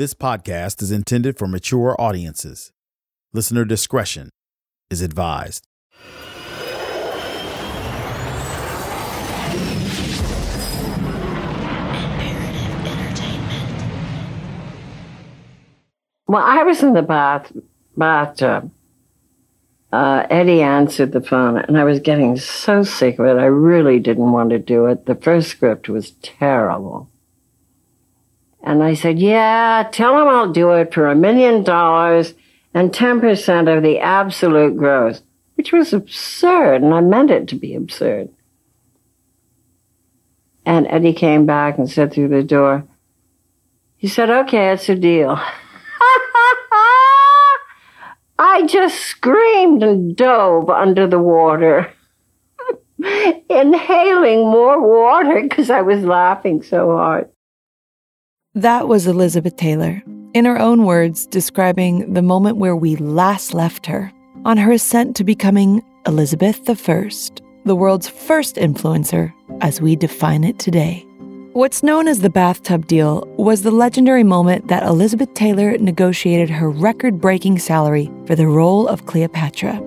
This podcast is intended for mature audiences. Listener discretion is advised. Well, I was in the bath bathtub. Uh, Eddie answered the phone, and I was getting so sick of it. I really didn't want to do it. The first script was terrible. And I said, Yeah, tell him I'll do it for a million dollars and 10% of the absolute gross, which was absurd, and I meant it to be absurd. And Eddie came back and said through the door, he said, Okay, it's a deal. I just screamed and dove under the water, inhaling more water because I was laughing so hard. That was Elizabeth Taylor, in her own words, describing the moment where we last left her on her ascent to becoming Elizabeth I, the world's first influencer as we define it today. What's known as the bathtub deal was the legendary moment that Elizabeth Taylor negotiated her record breaking salary for the role of Cleopatra.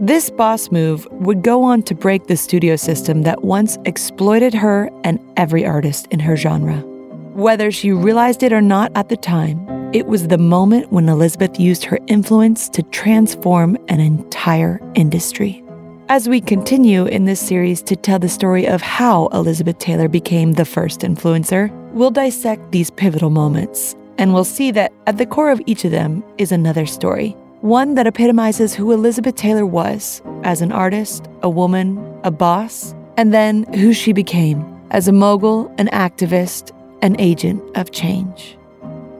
This boss move would go on to break the studio system that once exploited her and every artist in her genre. Whether she realized it or not at the time, it was the moment when Elizabeth used her influence to transform an entire industry as we continue in this series to tell the story of how Elizabeth Taylor became the first influencer, we'll dissect these pivotal moments, and we'll see that at the core of each of them is another story. One that epitomizes who Elizabeth Taylor was as an artist, a woman, a boss, and then who she became as a mogul, an activist, an agent of change.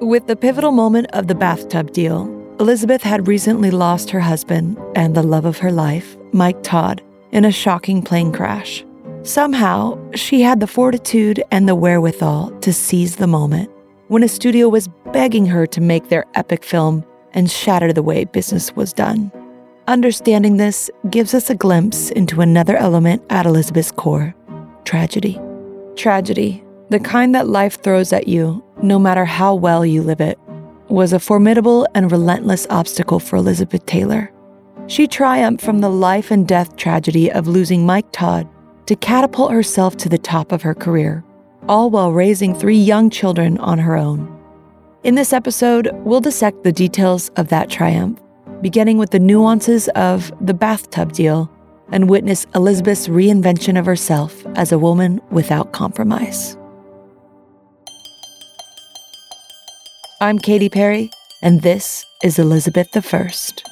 With the pivotal moment of the bathtub deal, Elizabeth had recently lost her husband and the love of her life, Mike Todd, in a shocking plane crash. Somehow, she had the fortitude and the wherewithal to seize the moment when a studio was begging her to make their epic film and shatter the way business was done. Understanding this gives us a glimpse into another element at Elizabeth's core tragedy. Tragedy, the kind that life throws at you, no matter how well you live it, was a formidable and relentless obstacle for Elizabeth Taylor. She triumphed from the life and death tragedy of losing Mike Todd to catapult herself to the top of her career, all while raising three young children on her own. In this episode, we'll dissect the details of that triumph, beginning with the nuances of the bathtub deal and witness Elizabeth's reinvention of herself as a woman without compromise. I'm Katy Perry, and this is Elizabeth I.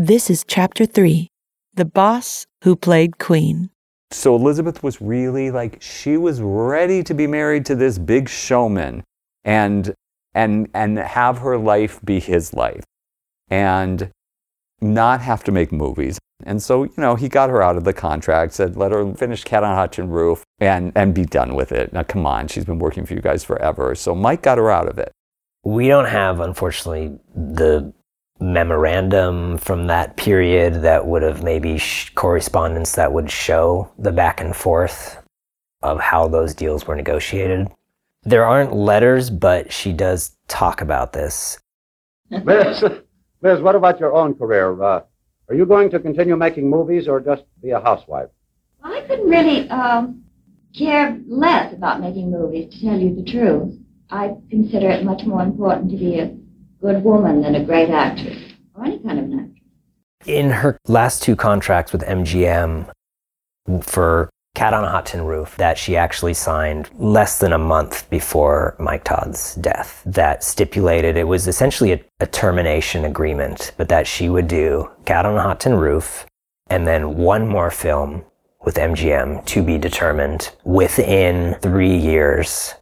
This is Chapter 3 The Boss Who Played Queen. So Elizabeth was really like she was ready to be married to this big showman and and and have her life be his life and not have to make movies. And so, you know, he got her out of the contract, said let her finish Cat on Hot Tin Roof and and be done with it. Now come on, she's been working for you guys forever. So Mike got her out of it. We don't have, unfortunately, the memorandum from that period that would have maybe sh- correspondence that would show the back and forth of how those deals were negotiated. There aren't letters, but she does talk about this. Liz, Liz, what about your own career? Uh, are you going to continue making movies or just be a housewife? I couldn't really um, care less about making movies, to tell you the truth. I consider it much more important to be a good woman than a great actress or any kind of an actress. In her last two contracts with MGM for Cat on a Hot Tin Roof that she actually signed less than a month before Mike Todd's death that stipulated it was essentially a, a termination agreement, but that she would do Cat on a Hot Tin Roof and then one more film with MGM to be determined within three years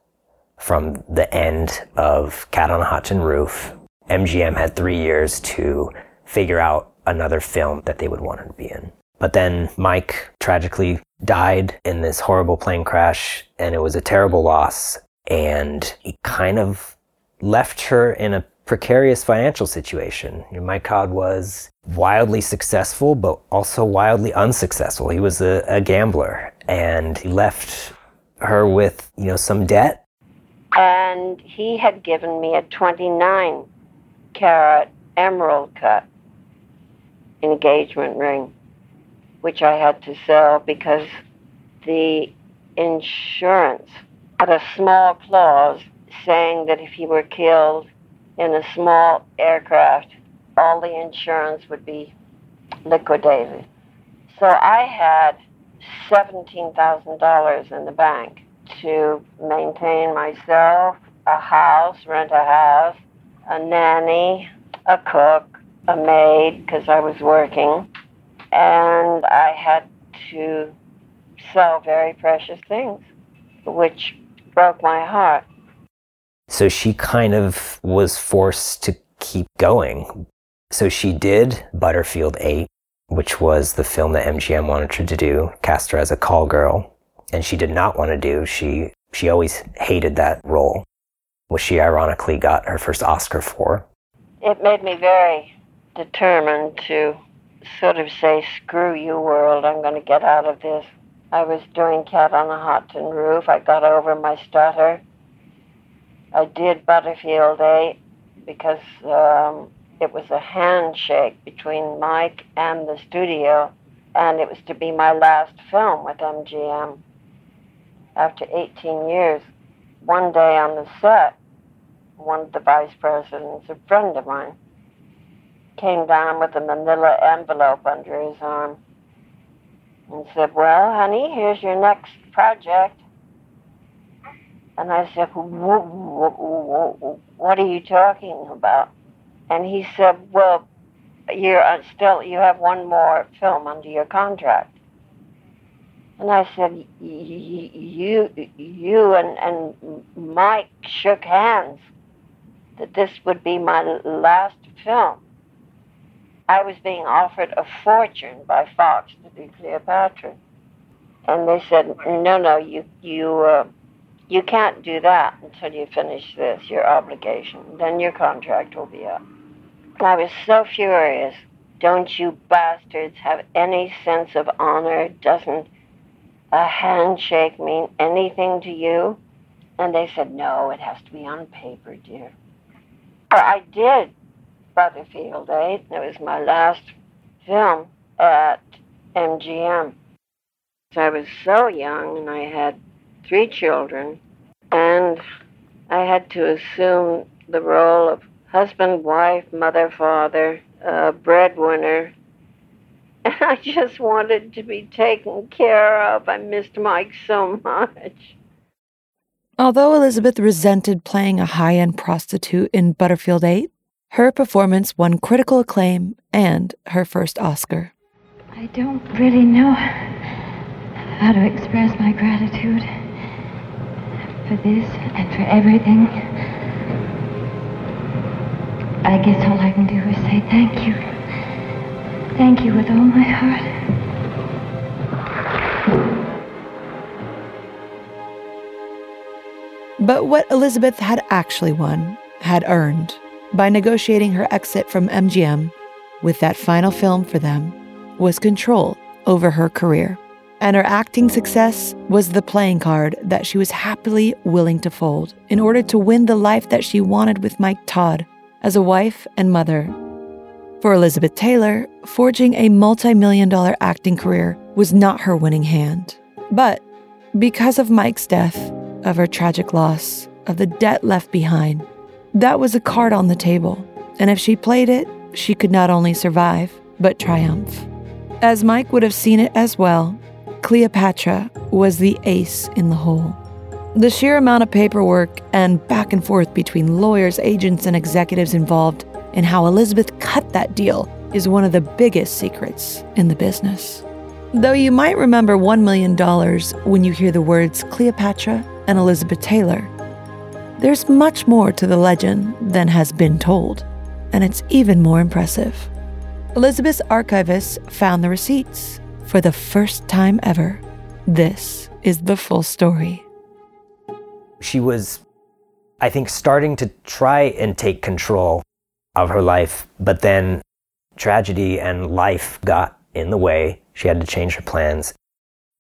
from the end of Cat on a Hot Tin Roof. MGM had three years to figure out another film that they would want her to be in. But then Mike tragically died in this horrible plane crash, and it was a terrible loss. And he kind of left her in a precarious financial situation. Mike Todd was wildly successful, but also wildly unsuccessful. He was a, a gambler, and he left her with, you know, some debt. And he had given me a 29 carat emerald cut engagement ring, which I had to sell because the insurance had a small clause saying that if he were killed in a small aircraft, all the insurance would be liquidated. So I had $17,000 in the bank to maintain myself, a house, rent a house, a nanny, a cook, a maid, because I was working, and I had to sell very precious things, which broke my heart. So she kind of was forced to keep going. So she did Butterfield 8, which was the film that MGM wanted her to do, cast her as a call girl. And she did not want to do. She she always hated that role, which she ironically got her first Oscar for. It made me very determined to sort of say, screw you, world, I'm going to get out of this. I was doing Cat on a Hot Tin Roof. I got over my stutter. I did Butterfield 8 because um, it was a handshake between Mike and the studio, and it was to be my last film with MGM. After 18 years, one day on the set, one of the vice presidents, a friend of mine, came down with a manila envelope under his arm and said, Well, honey, here's your next project. And I said, What are you talking about? And he said, Well, you're uh, still, you have one more film under your contract. And I said, You, you and, and Mike shook hands that this would be my last film. I was being offered a fortune by Fox to do Cleopatra. And they said, No, no, you, you, uh, you can't do that until you finish this, your obligation. Then your contract will be up. And I was so furious. Don't you bastards have any sense of honor? Doesn't a handshake mean anything to you? And they said, no, it has to be on paper, dear. I did Butterfield 8. It was my last film at MGM. I was so young and I had three children, and I had to assume the role of husband, wife, mother, father, uh, breadwinner. And I just wanted to be taken care of. I missed Mike so much. Although Elizabeth resented playing a high end prostitute in Butterfield 8, her performance won critical acclaim and her first Oscar. I don't really know how to express my gratitude for this and for everything. I guess all I can do is say thank you. Thank you with all my heart. But what Elizabeth had actually won, had earned, by negotiating her exit from MGM with that final film for them, was control over her career and her acting success was the playing card that she was happily willing to fold in order to win the life that she wanted with Mike Todd as a wife and mother. For Elizabeth Taylor, forging a multi million dollar acting career was not her winning hand. But because of Mike's death, of her tragic loss, of the debt left behind, that was a card on the table. And if she played it, she could not only survive, but triumph. As Mike would have seen it as well, Cleopatra was the ace in the hole. The sheer amount of paperwork and back and forth between lawyers, agents, and executives involved in how Elizabeth cut that deal is one of the biggest secrets in the business. Though you might remember $1 million when you hear the words Cleopatra and Elizabeth Taylor, there's much more to the legend than has been told, and it's even more impressive. Elizabeth's archivists found the receipts for the first time ever. This is the full story. She was, I think, starting to try and take control of her life, but then tragedy and life got in the way. She had to change her plans.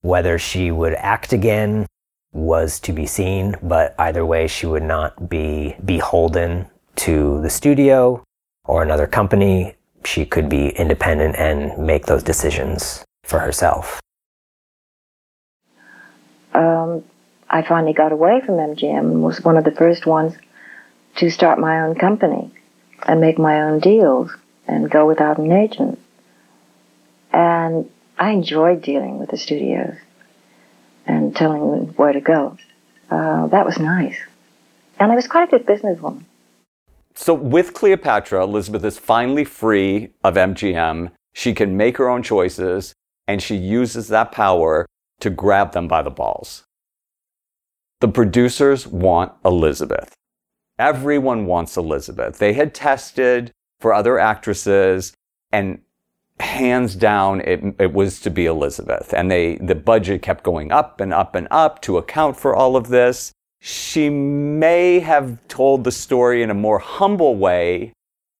Whether she would act again was to be seen, but either way, she would not be beholden to the studio or another company. She could be independent and make those decisions for herself. Um, I finally got away from MGM and was one of the first ones to start my own company and make my own deals and go without an agent. And I enjoyed dealing with the studios and telling them where to go. Uh, that was nice. And I was quite a good businesswoman. So, with Cleopatra, Elizabeth is finally free of MGM. She can make her own choices, and she uses that power to grab them by the balls. The producers want Elizabeth. Everyone wants Elizabeth. They had tested for other actresses, and hands down, it, it was to be Elizabeth. And they, the budget kept going up and up and up to account for all of this. She may have told the story in a more humble way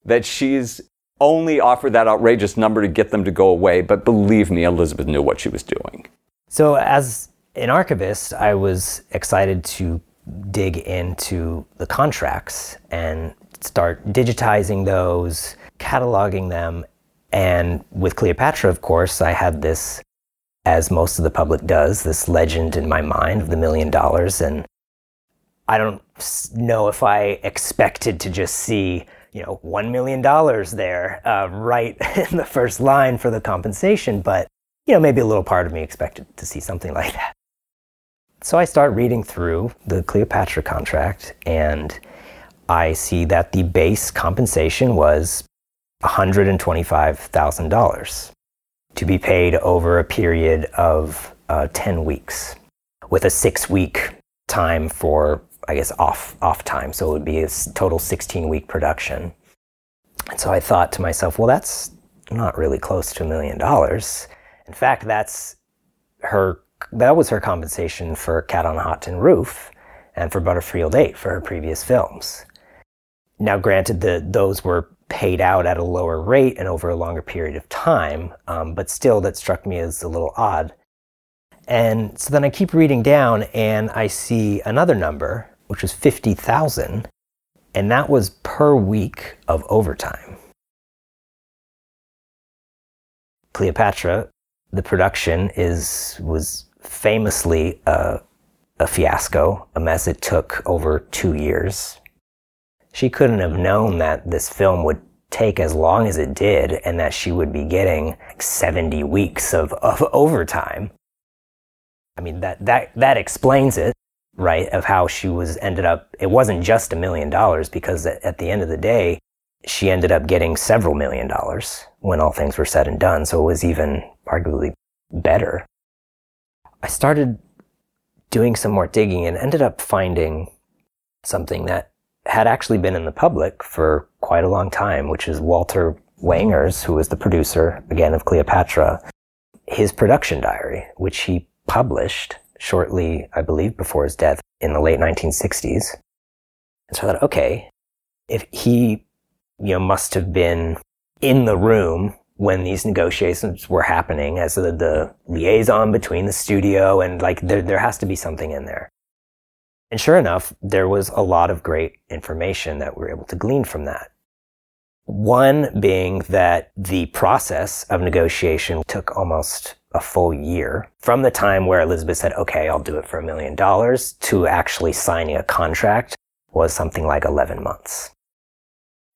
that she's only offered that outrageous number to get them to go away. But believe me, Elizabeth knew what she was doing. So, as an archivist, I was excited to dig into the contracts and start digitizing those, cataloging them. And with Cleopatra, of course, I had this, as most of the public does, this legend in my mind of the million dollars. And I don't know if I expected to just see, you know, $1 million there uh, right in the first line for the compensation, but, you know, maybe a little part of me expected to see something like that. So I start reading through the Cleopatra contract and I see that the base compensation was $125,000 to be paid over a period of uh, 10 weeks with a six week time for, I guess, off, off time. So it would be a total 16 week production. And so I thought to myself, well, that's not really close to a million dollars. In fact, that's her that was her compensation for Cat on a Hot Tin Roof and for Butterfield 8 for her previous films. Now, granted, the, those were paid out at a lower rate and over a longer period of time, um, but still, that struck me as a little odd. And so then I keep reading down and I see another number, which was 50,000, and that was per week of overtime. Cleopatra, the production is was famously a, a fiasco, a mess it took over two years. She couldn't have known that this film would take as long as it did and that she would be getting 70 weeks of, of overtime. I mean, that, that, that explains it, right? Of how she was ended up, it wasn't just a million dollars because at, at the end of the day, she ended up getting several million dollars when all things were said and done. So it was even arguably better I started doing some more digging and ended up finding something that had actually been in the public for quite a long time, which is Walter Wanger's, who was the producer, again, of Cleopatra, his production diary, which he published shortly, I believe, before his death in the late 1960s. And so I thought, okay, if he, you know, must have been in the room when these negotiations were happening as the, the liaison between the studio and like there, there has to be something in there. And sure enough, there was a lot of great information that we were able to glean from that. One being that the process of negotiation took almost a full year from the time where Elizabeth said, okay, I'll do it for a million dollars to actually signing a contract was something like 11 months.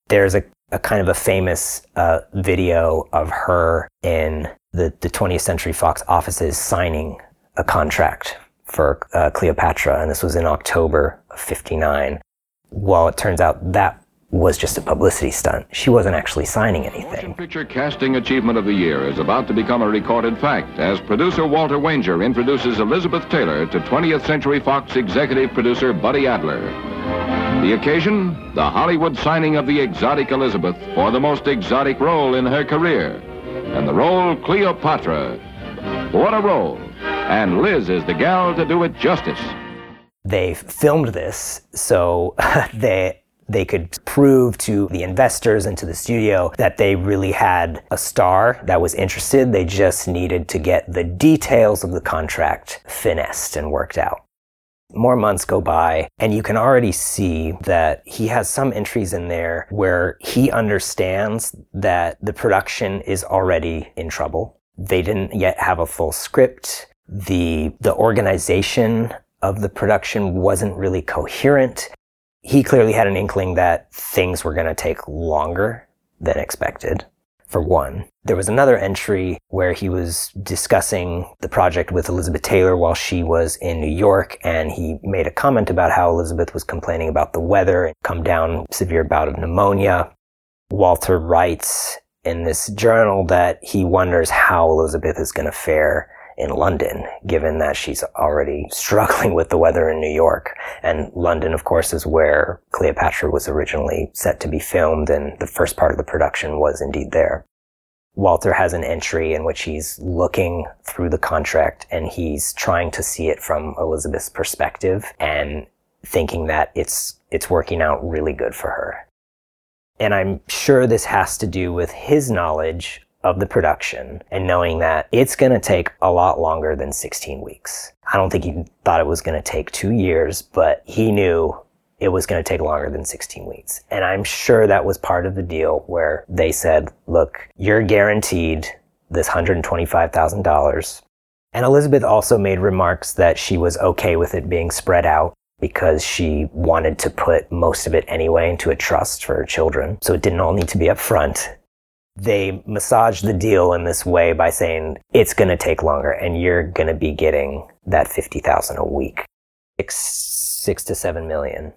There's a a kind of a famous uh, video of her in the, the 20th Century Fox offices signing a contract for uh, Cleopatra, and this was in October of 59. Well, it turns out that was just a publicity stunt. She wasn't actually signing anything. Motion Picture Casting Achievement of the Year is about to become a recorded fact as producer Walter Wanger introduces Elizabeth Taylor to 20th Century Fox executive producer Buddy Adler. The occasion, the Hollywood signing of the exotic Elizabeth for the most exotic role in her career. And the role Cleopatra. What a role! And Liz is the gal to do it justice. They filmed this so they they could prove to the investors and to the studio that they really had a star that was interested. They just needed to get the details of the contract finessed and worked out. More months go by, and you can already see that he has some entries in there where he understands that the production is already in trouble. They didn't yet have a full script. The, the organization of the production wasn't really coherent he clearly had an inkling that things were going to take longer than expected. For one, there was another entry where he was discussing the project with Elizabeth Taylor while she was in New York, and he made a comment about how Elizabeth was complaining about the weather and come down severe bout of pneumonia. Walter writes in this journal that he wonders how Elizabeth is going to fare in London, given that she's already struggling with the weather in New York. And London, of course, is where Cleopatra was originally set to be filmed, and the first part of the production was indeed there. Walter has an entry in which he's looking through the contract and he's trying to see it from Elizabeth's perspective and thinking that it's it's working out really good for her. And I'm sure this has to do with his knowledge of the production and knowing that it's going to take a lot longer than 16 weeks. I don't think he thought it was going to take two years, but he knew it was going to take longer than 16 weeks. And I'm sure that was part of the deal where they said, look, you're guaranteed this $125,000. And Elizabeth also made remarks that she was okay with it being spread out because she wanted to put most of it anyway into a trust for her children. So it didn't all need to be up front they massage the deal in this way by saying it's going to take longer and you're going to be getting that 50,000 a week. Six, six to seven million.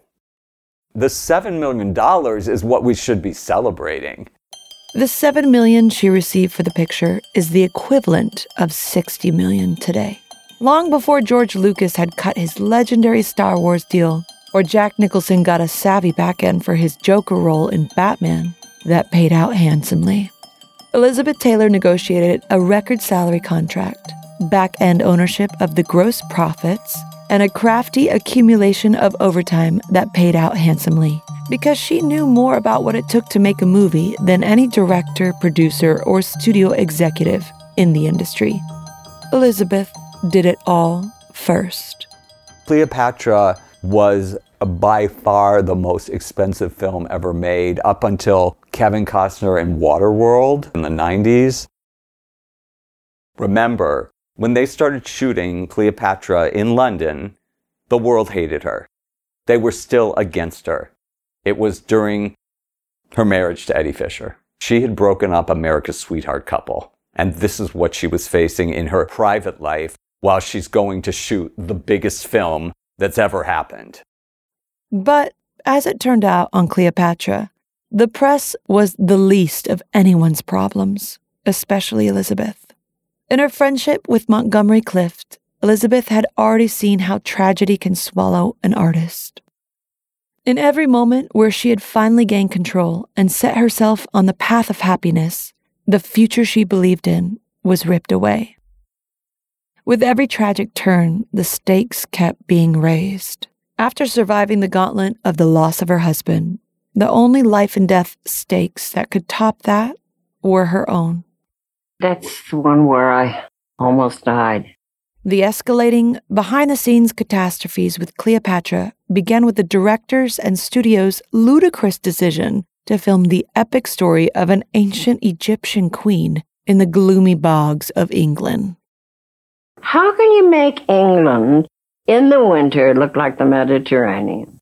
The seven million dollars is what we should be celebrating. The seven million she received for the picture is the equivalent of 60 million today. Long before George Lucas had cut his legendary Star Wars deal, or Jack Nicholson got a savvy back end for his Joker role in Batman, that paid out handsomely. Elizabeth Taylor negotiated a record salary contract, back end ownership of the gross profits, and a crafty accumulation of overtime that paid out handsomely because she knew more about what it took to make a movie than any director, producer, or studio executive in the industry. Elizabeth did it all first. Cleopatra was by far the most expensive film ever made up until Kevin Costner in Waterworld in the 90s. Remember, when they started shooting Cleopatra in London, the world hated her. They were still against her. It was during her marriage to Eddie Fisher. She had broken up America's sweetheart couple. And this is what she was facing in her private life while she's going to shoot the biggest film that's ever happened. But as it turned out on Cleopatra, the press was the least of anyone's problems, especially Elizabeth. In her friendship with Montgomery Clift, Elizabeth had already seen how tragedy can swallow an artist. In every moment where she had finally gained control and set herself on the path of happiness, the future she believed in was ripped away. With every tragic turn, the stakes kept being raised. After surviving the gauntlet of the loss of her husband, the only life and death stakes that could top that were her own. That's the one where I almost died. The escalating, behind the scenes catastrophes with Cleopatra began with the director's and studio's ludicrous decision to film the epic story of an ancient Egyptian queen in the gloomy bogs of England. How can you make England in the winter look like the Mediterranean.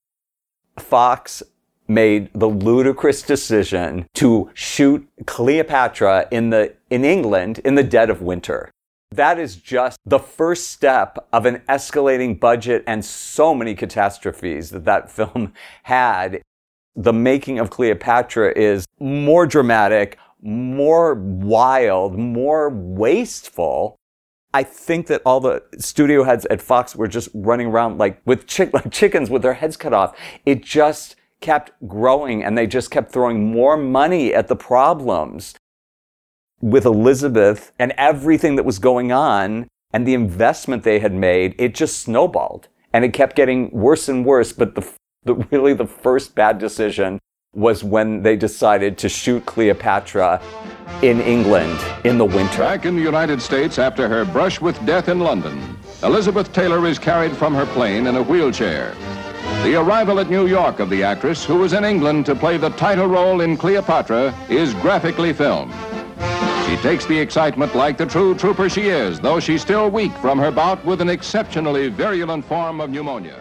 Fox made the ludicrous decision to shoot Cleopatra in the in England in the dead of winter. That is just the first step of an escalating budget and so many catastrophes that that film had. The making of Cleopatra is more dramatic, more wild, more wasteful. I think that all the studio heads at Fox were just running around like with chick- like chickens with their heads cut off. It just kept growing and they just kept throwing more money at the problems with Elizabeth and everything that was going on and the investment they had made, it just snowballed and it kept getting worse and worse. But the, the really the first bad decision was when they decided to shoot Cleopatra in England in the winter. Back in the United States after her brush with death in London, Elizabeth Taylor is carried from her plane in a wheelchair. The arrival at New York of the actress, who was in England to play the title role in Cleopatra, is graphically filmed. She takes the excitement like the true trooper she is, though she's still weak from her bout with an exceptionally virulent form of pneumonia.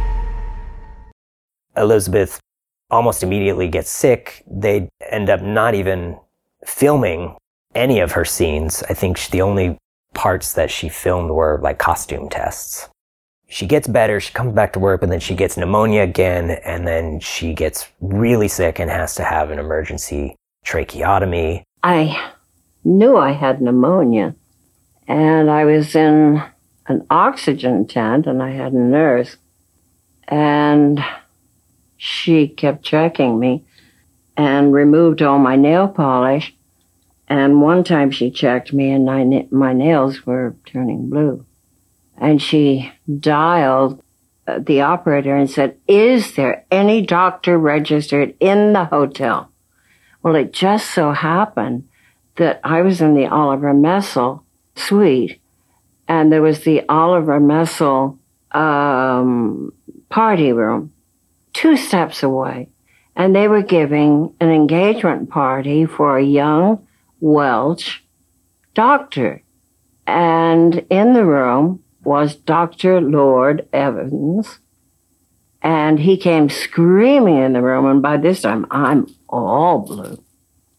Elizabeth almost immediately gets sick. They end up not even filming any of her scenes. I think the only parts that she filmed were like costume tests. She gets better, she comes back to work, but then she gets pneumonia again, and then she gets really sick and has to have an emergency tracheotomy. I knew I had pneumonia, and I was in an oxygen tent, and I had a nurse, and she kept checking me and removed all my nail polish. And one time she checked me, and my, my nails were turning blue. And she dialed uh, the operator and said, Is there any doctor registered in the hotel? Well, it just so happened that I was in the Oliver Messel suite, and there was the Oliver Messel um, party room two steps away. And they were giving an engagement party for a young Welsh doctor. And in the room was Dr. Lord Evans. And he came screaming in the room. And by this time, I'm all blue.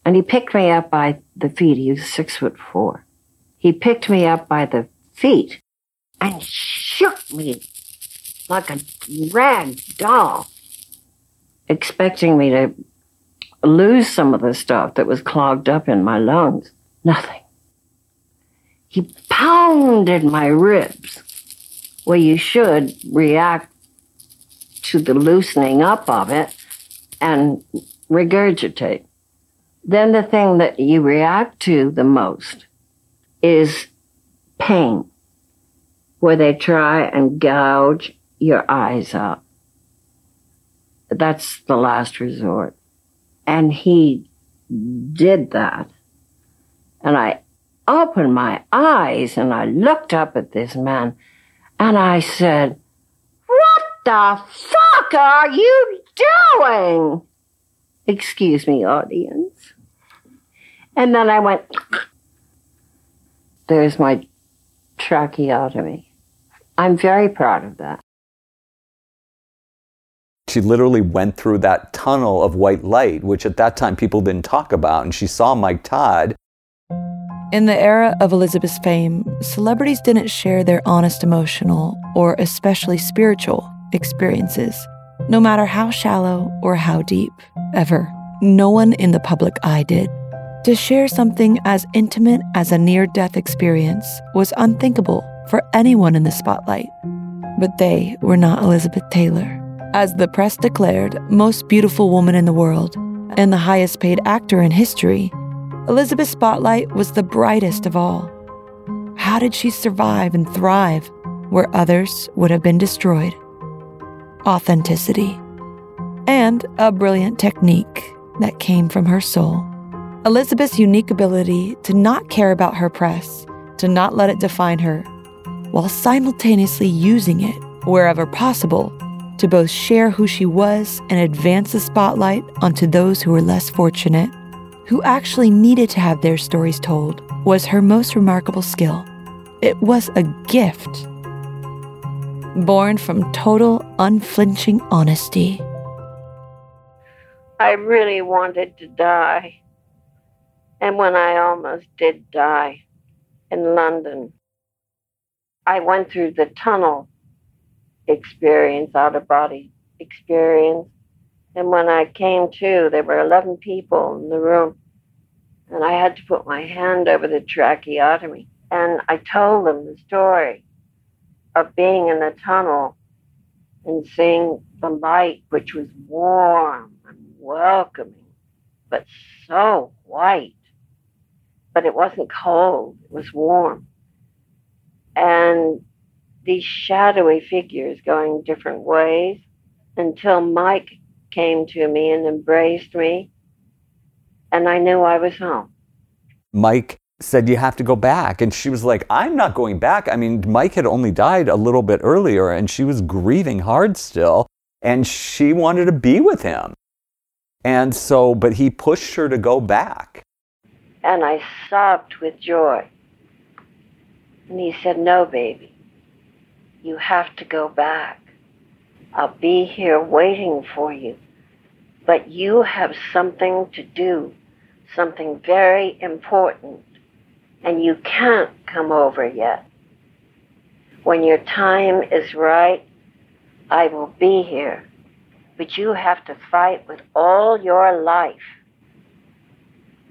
And he picked me up by the feet. He was six foot four. He picked me up by the feet and shook me like a rag doll, expecting me to lose some of the stuff that was clogged up in my lungs. Nothing. He pounded my ribs where you should react to the loosening up of it and regurgitate. Then the thing that you react to the most is pain, where they try and gouge your eyes out. That's the last resort. And he did that. And I opened my eyes and I looked up at this man and I said, What the fuck are you doing? Excuse me, audience. And then I went, There's my tracheotomy. I'm very proud of that. She literally went through that tunnel of white light, which at that time people didn't talk about. And she saw Mike Todd. In the era of Elizabeth's fame, celebrities didn't share their honest emotional or especially spiritual experiences, no matter how shallow or how deep, ever. No one in the public eye did. To share something as intimate as a near death experience was unthinkable for anyone in the spotlight. But they were not Elizabeth Taylor. As the press declared most beautiful woman in the world and the highest paid actor in history, Elizabeth's spotlight was the brightest of all. How did she survive and thrive where others would have been destroyed? Authenticity and a brilliant technique that came from her soul. Elizabeth's unique ability to not care about her press, to not let it define her, while simultaneously using it, wherever possible, to both share who she was and advance the spotlight onto those who were less fortunate, who actually needed to have their stories told, was her most remarkable skill. It was a gift. Born from total, unflinching honesty. I really wanted to die. And when I almost did die in London, I went through the tunnel experience, out of body experience. And when I came to, there were 11 people in the room. And I had to put my hand over the tracheotomy. And I told them the story of being in the tunnel and seeing the light, which was warm and welcoming, but so white. But it wasn't cold, it was warm. And these shadowy figures going different ways until Mike came to me and embraced me, and I knew I was home. Mike said, You have to go back. And she was like, I'm not going back. I mean, Mike had only died a little bit earlier, and she was grieving hard still, and she wanted to be with him. And so, but he pushed her to go back. And I sobbed with joy. And he said, No, baby. You have to go back. I'll be here waiting for you. But you have something to do, something very important, and you can't come over yet. When your time is right, I will be here. But you have to fight with all your life.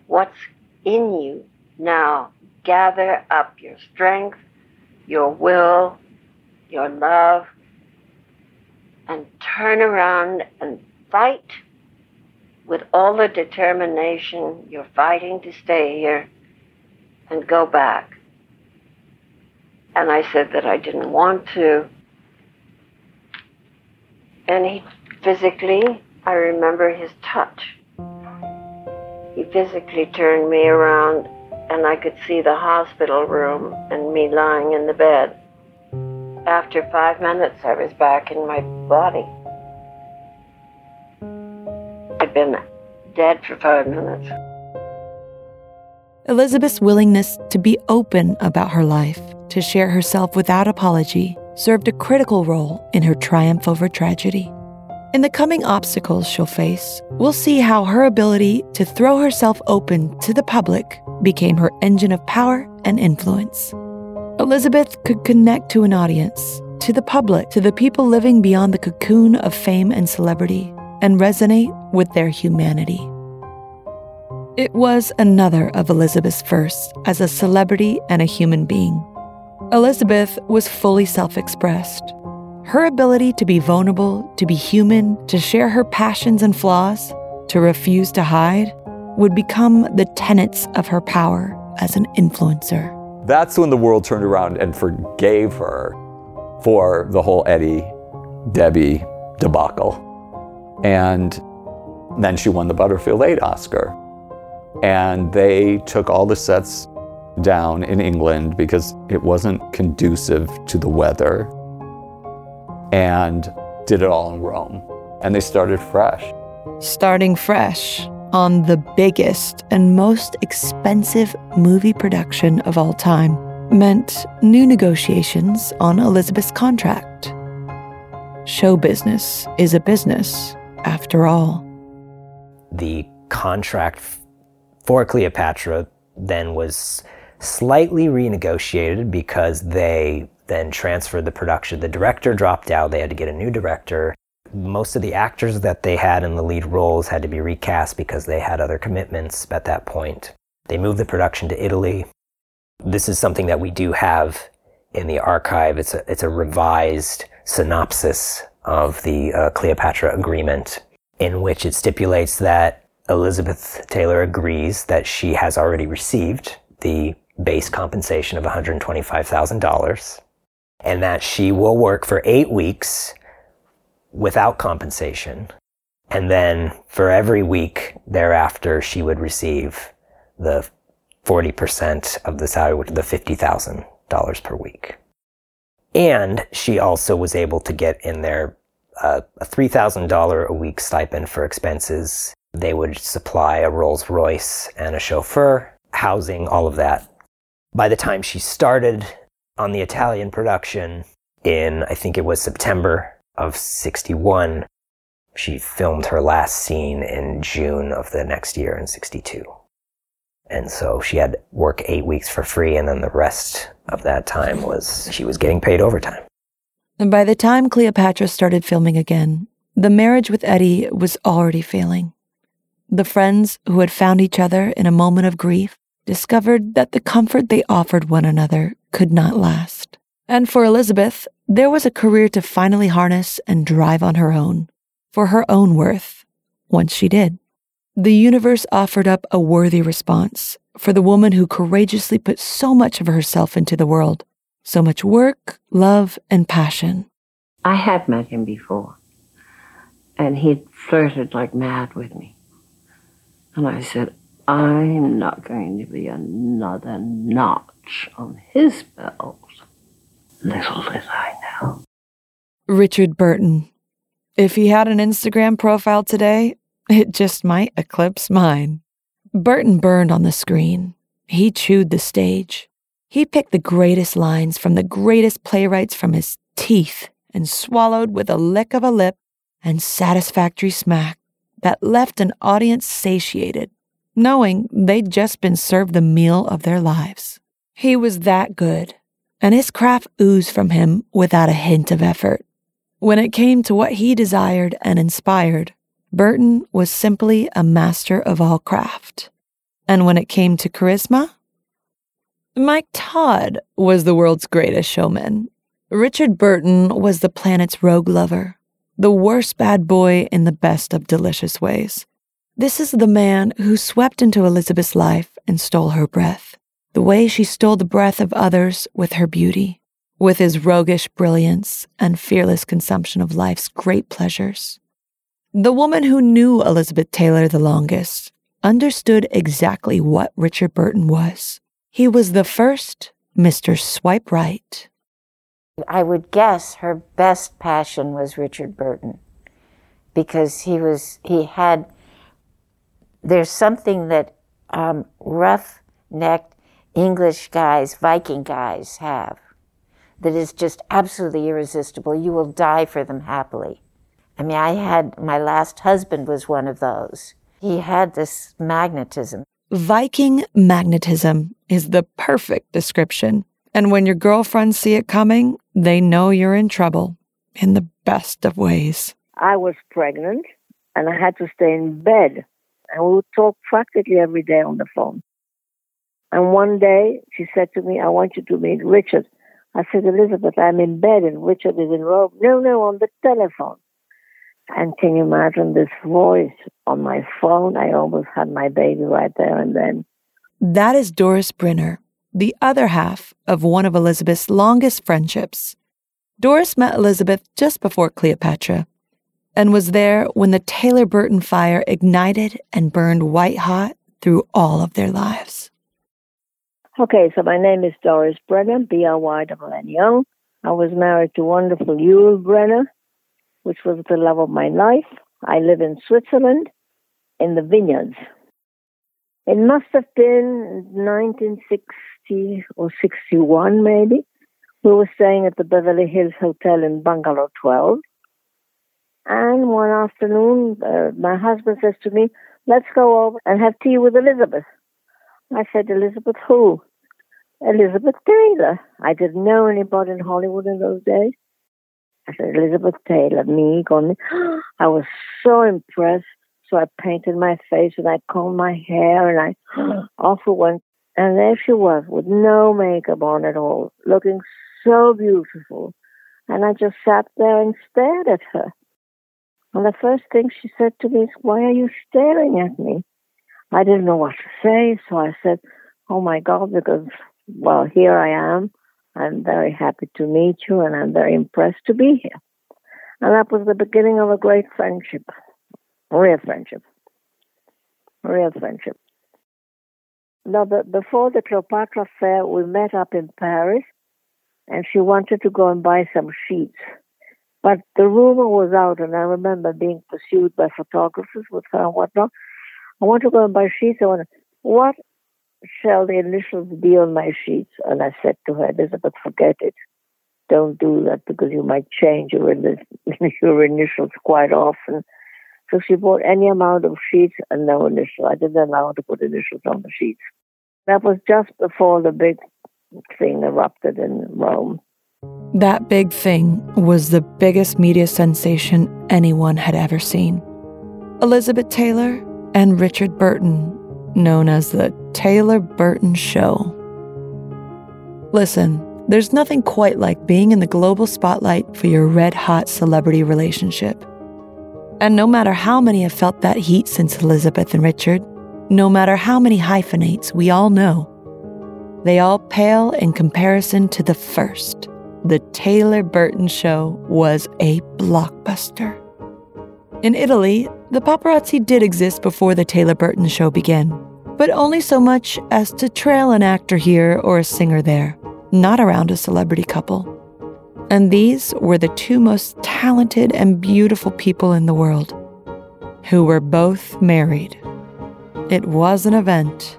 What's in you now? Gather up your strength, your will, your love, and turn around and fight with all the determination you're fighting to stay here and go back. And I said that I didn't want to. And he physically, I remember his touch. He physically turned me around and I could see the hospital room and me lying in the bed. After five minutes, I was back in my body. I'd been dead for five minutes. Elizabeth's willingness to be open about her life, to share herself without apology, served a critical role in her triumph over tragedy. In the coming obstacles she'll face, we'll see how her ability to throw herself open to the public became her engine of power and influence. Elizabeth could connect to an audience, to the public, to the people living beyond the cocoon of fame and celebrity, and resonate with their humanity. It was another of Elizabeth's firsts as a celebrity and a human being. Elizabeth was fully self expressed. Her ability to be vulnerable, to be human, to share her passions and flaws, to refuse to hide, would become the tenets of her power as an influencer. That's when the world turned around and forgave her for the whole Eddie, Debbie debacle. And then she won the Butterfield 8 Oscar. And they took all the sets down in England because it wasn't conducive to the weather and did it all in Rome. And they started fresh. Starting fresh on the biggest and most expensive movie production of all time meant new negotiations on Elizabeth's contract. Show business is a business, after all. The contract for Cleopatra then was slightly renegotiated because they then transferred the production. The director dropped out, they had to get a new director most of the actors that they had in the lead roles had to be recast because they had other commitments at that point. They moved the production to Italy. This is something that we do have in the archive. It's a, it's a revised synopsis of the uh, Cleopatra Agreement, in which it stipulates that Elizabeth Taylor agrees that she has already received the base compensation of $125,000 and that she will work for eight weeks without compensation. And then for every week thereafter, she would receive the 40% of the salary, the $50,000 per week. And she also was able to get in there uh, a $3,000 a week stipend for expenses. They would supply a Rolls Royce and a chauffeur, housing, all of that. By the time she started on the Italian production in, I think it was September of 61, she filmed her last scene in June of the next year in 62. And so she had work eight weeks for free, and then the rest of that time was she was getting paid overtime. And by the time Cleopatra started filming again, the marriage with Eddie was already failing. The friends who had found each other in a moment of grief discovered that the comfort they offered one another could not last. And for Elizabeth, there was a career to finally harness and drive on her own, for her own worth, once she did. The universe offered up a worthy response for the woman who courageously put so much of herself into the world, so much work, love, and passion. I had met him before, and he'd flirted like mad with me. And I said, I'm not going to be another notch on his belt. Little did I know. Richard Burton. If he had an Instagram profile today, it just might eclipse mine. Burton burned on the screen. He chewed the stage. He picked the greatest lines from the greatest playwrights from his teeth and swallowed with a lick of a lip and satisfactory smack that left an audience satiated, knowing they'd just been served the meal of their lives. He was that good, and his craft oozed from him without a hint of effort. When it came to what he desired and inspired, Burton was simply a master of all craft. And when it came to charisma, Mike Todd was the world's greatest showman. Richard Burton was the planet's rogue lover, the worst bad boy in the best of delicious ways. This is the man who swept into Elizabeth's life and stole her breath, the way she stole the breath of others with her beauty, with his roguish brilliance and fearless consumption of life's great pleasures. The woman who knew Elizabeth Taylor the longest understood exactly what Richard Burton was. He was the first Mr. Swipe Right. I would guess her best passion was Richard Burton because he was, he had, there's something that um, rough English guys, Viking guys have that is just absolutely irresistible. You will die for them happily. I mean, I had my last husband was one of those. He had this magnetism. Viking magnetism is the perfect description. And when your girlfriends see it coming, they know you're in trouble in the best of ways. I was pregnant and I had to stay in bed. And we would talk practically every day on the phone. And one day she said to me, I want you to meet Richard. I said, Elizabeth, I'm in bed and Richard is in Rome. No, no, on the telephone. And can you imagine this voice on my phone? I almost had my baby right there and then. That is Doris Brynner, the other half of one of Elizabeth's longest friendships. Doris met Elizabeth just before Cleopatra and was there when the Taylor Burton fire ignited and burned white hot through all of their lives. Okay, so my name is Doris Brynner, B R Y N E O. I was married to wonderful Yul Brynner, which was the love of my life. I live in Switzerland in the vineyards. It must have been 1960 or 61, maybe. We were staying at the Beverly Hills Hotel in Bungalow 12. And one afternoon, uh, my husband says to me, Let's go over and have tea with Elizabeth. I said, Elizabeth who? Elizabeth Taylor. I didn't know anybody in Hollywood in those days. I said, Elizabeth Taylor, me, going, I was so impressed. So I painted my face and I combed my hair and I off we went. And there she was with no makeup on at all, looking so beautiful. And I just sat there and stared at her. And the first thing she said to me is, Why are you staring at me? I didn't know what to say, so I said, Oh my God, because, well, here I am. I'm very happy to meet you and I'm very impressed to be here. And that was the beginning of a great friendship, real friendship, real friendship. Now, but before the Cleopatra Fair, we met up in Paris, and she wanted to go and buy some sheets. But the rumor was out, and I remember being pursued by photographers with her and whatnot. I want to go and buy sheets. I want, what shall the initials be on my sheets? And I said to her, Elizabeth, forget it. Don't do that because you might change your, your initials quite often. So she bought any amount of sheets and no initial. I didn't allow her to put initials on the sheets. That was just before the big thing erupted in Rome. That big thing was the biggest media sensation anyone had ever seen. Elizabeth Taylor and Richard Burton, known as the Taylor Burton Show. Listen, there's nothing quite like being in the global spotlight for your red hot celebrity relationship. And no matter how many have felt that heat since Elizabeth and Richard, no matter how many hyphenates we all know, they all pale in comparison to the first. The Taylor Burton show was a blockbuster. In Italy, the paparazzi did exist before the Taylor Burton show began, but only so much as to trail an actor here or a singer there, not around a celebrity couple. And these were the two most talented and beautiful people in the world, who were both married. It was an event.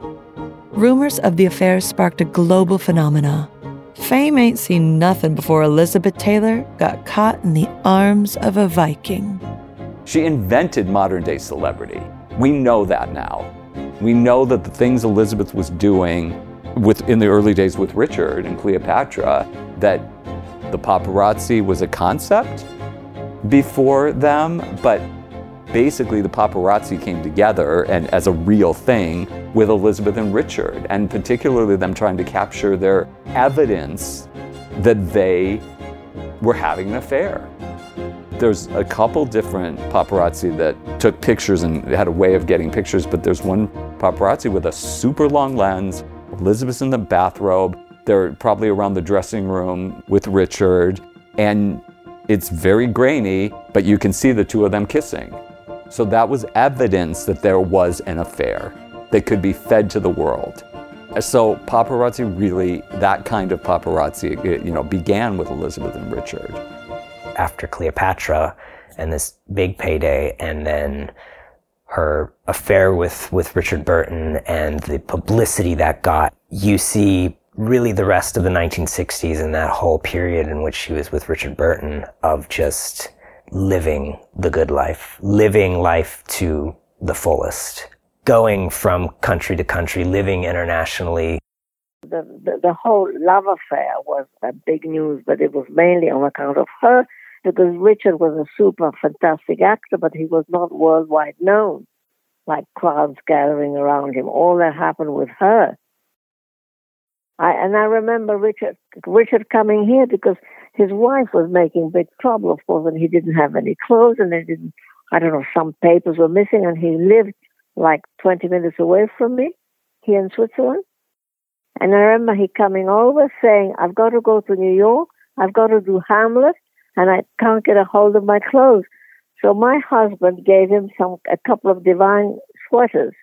Rumors of the affair sparked a global phenomena. Fame ain't seen nothing before Elizabeth Taylor got caught in the arms of a Viking. She invented modern day celebrity. We know that now. We know that the things Elizabeth was doing with, in the early days with Richard and Cleopatra, that the paparazzi was a concept before them, but basically the paparazzi came together and as a real thing with Elizabeth and Richard, and particularly them trying to capture their evidence that they were having an affair. There's a couple different paparazzi that took pictures and had a way of getting pictures, but there's one paparazzi with a super long lens, Elizabeth's in the bathrobe, they're probably around the dressing room with Richard, and it's very grainy, but you can see the two of them kissing. So that was evidence that there was an affair that could be fed to the world. So paparazzi really, that kind of paparazzi, you know, began with Elizabeth and Richard. After Cleopatra and this big payday, and then her affair with, with Richard Burton and the publicity that got, you see really the rest of the 1960s and that whole period in which she was with Richard Burton of just living the good life, living life to the fullest, going from country to country, living internationally. The, the, the whole love affair was a big news, but it was mainly on account of her because Richard was a super fantastic actor, but he was not worldwide known, like crowds gathering around him. All that happened with her. I, and I remember Richard Richard coming here because his wife was making big trouble, of course, and he didn't have any clothes, and they didn't. I don't know, some papers were missing, and he lived like 20 minutes away from me here in Switzerland. And I remember he coming over saying, I've got to go to New York, I've got to do Hamlet, and I can't get a hold of my clothes. So my husband gave him some a couple of divine sweaters.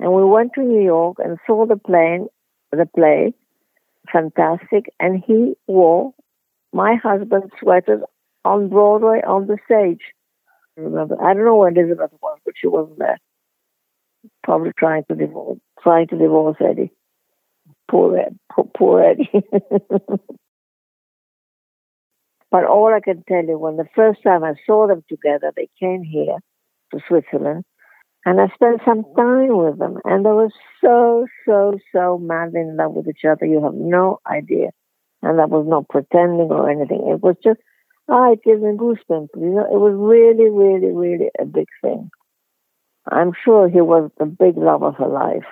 And we went to New York and saw the plane the play, fantastic, and he wore my husband's sweaters on Broadway on the stage. I remember, I don't know where Elizabeth was, but she wasn't there. Probably trying to divorce, trying to divorce Eddie. Poor Ed, poor, poor Eddie. but all I can tell you, when the first time I saw them together, they came here to Switzerland, and I spent some time with them, and they were so, so, so madly in love with each other. You have no idea. And that was not pretending or anything. It was just, ah, it gives me goosebumps. You know, it was really, really, really a big thing. I'm sure he was the big love of her life.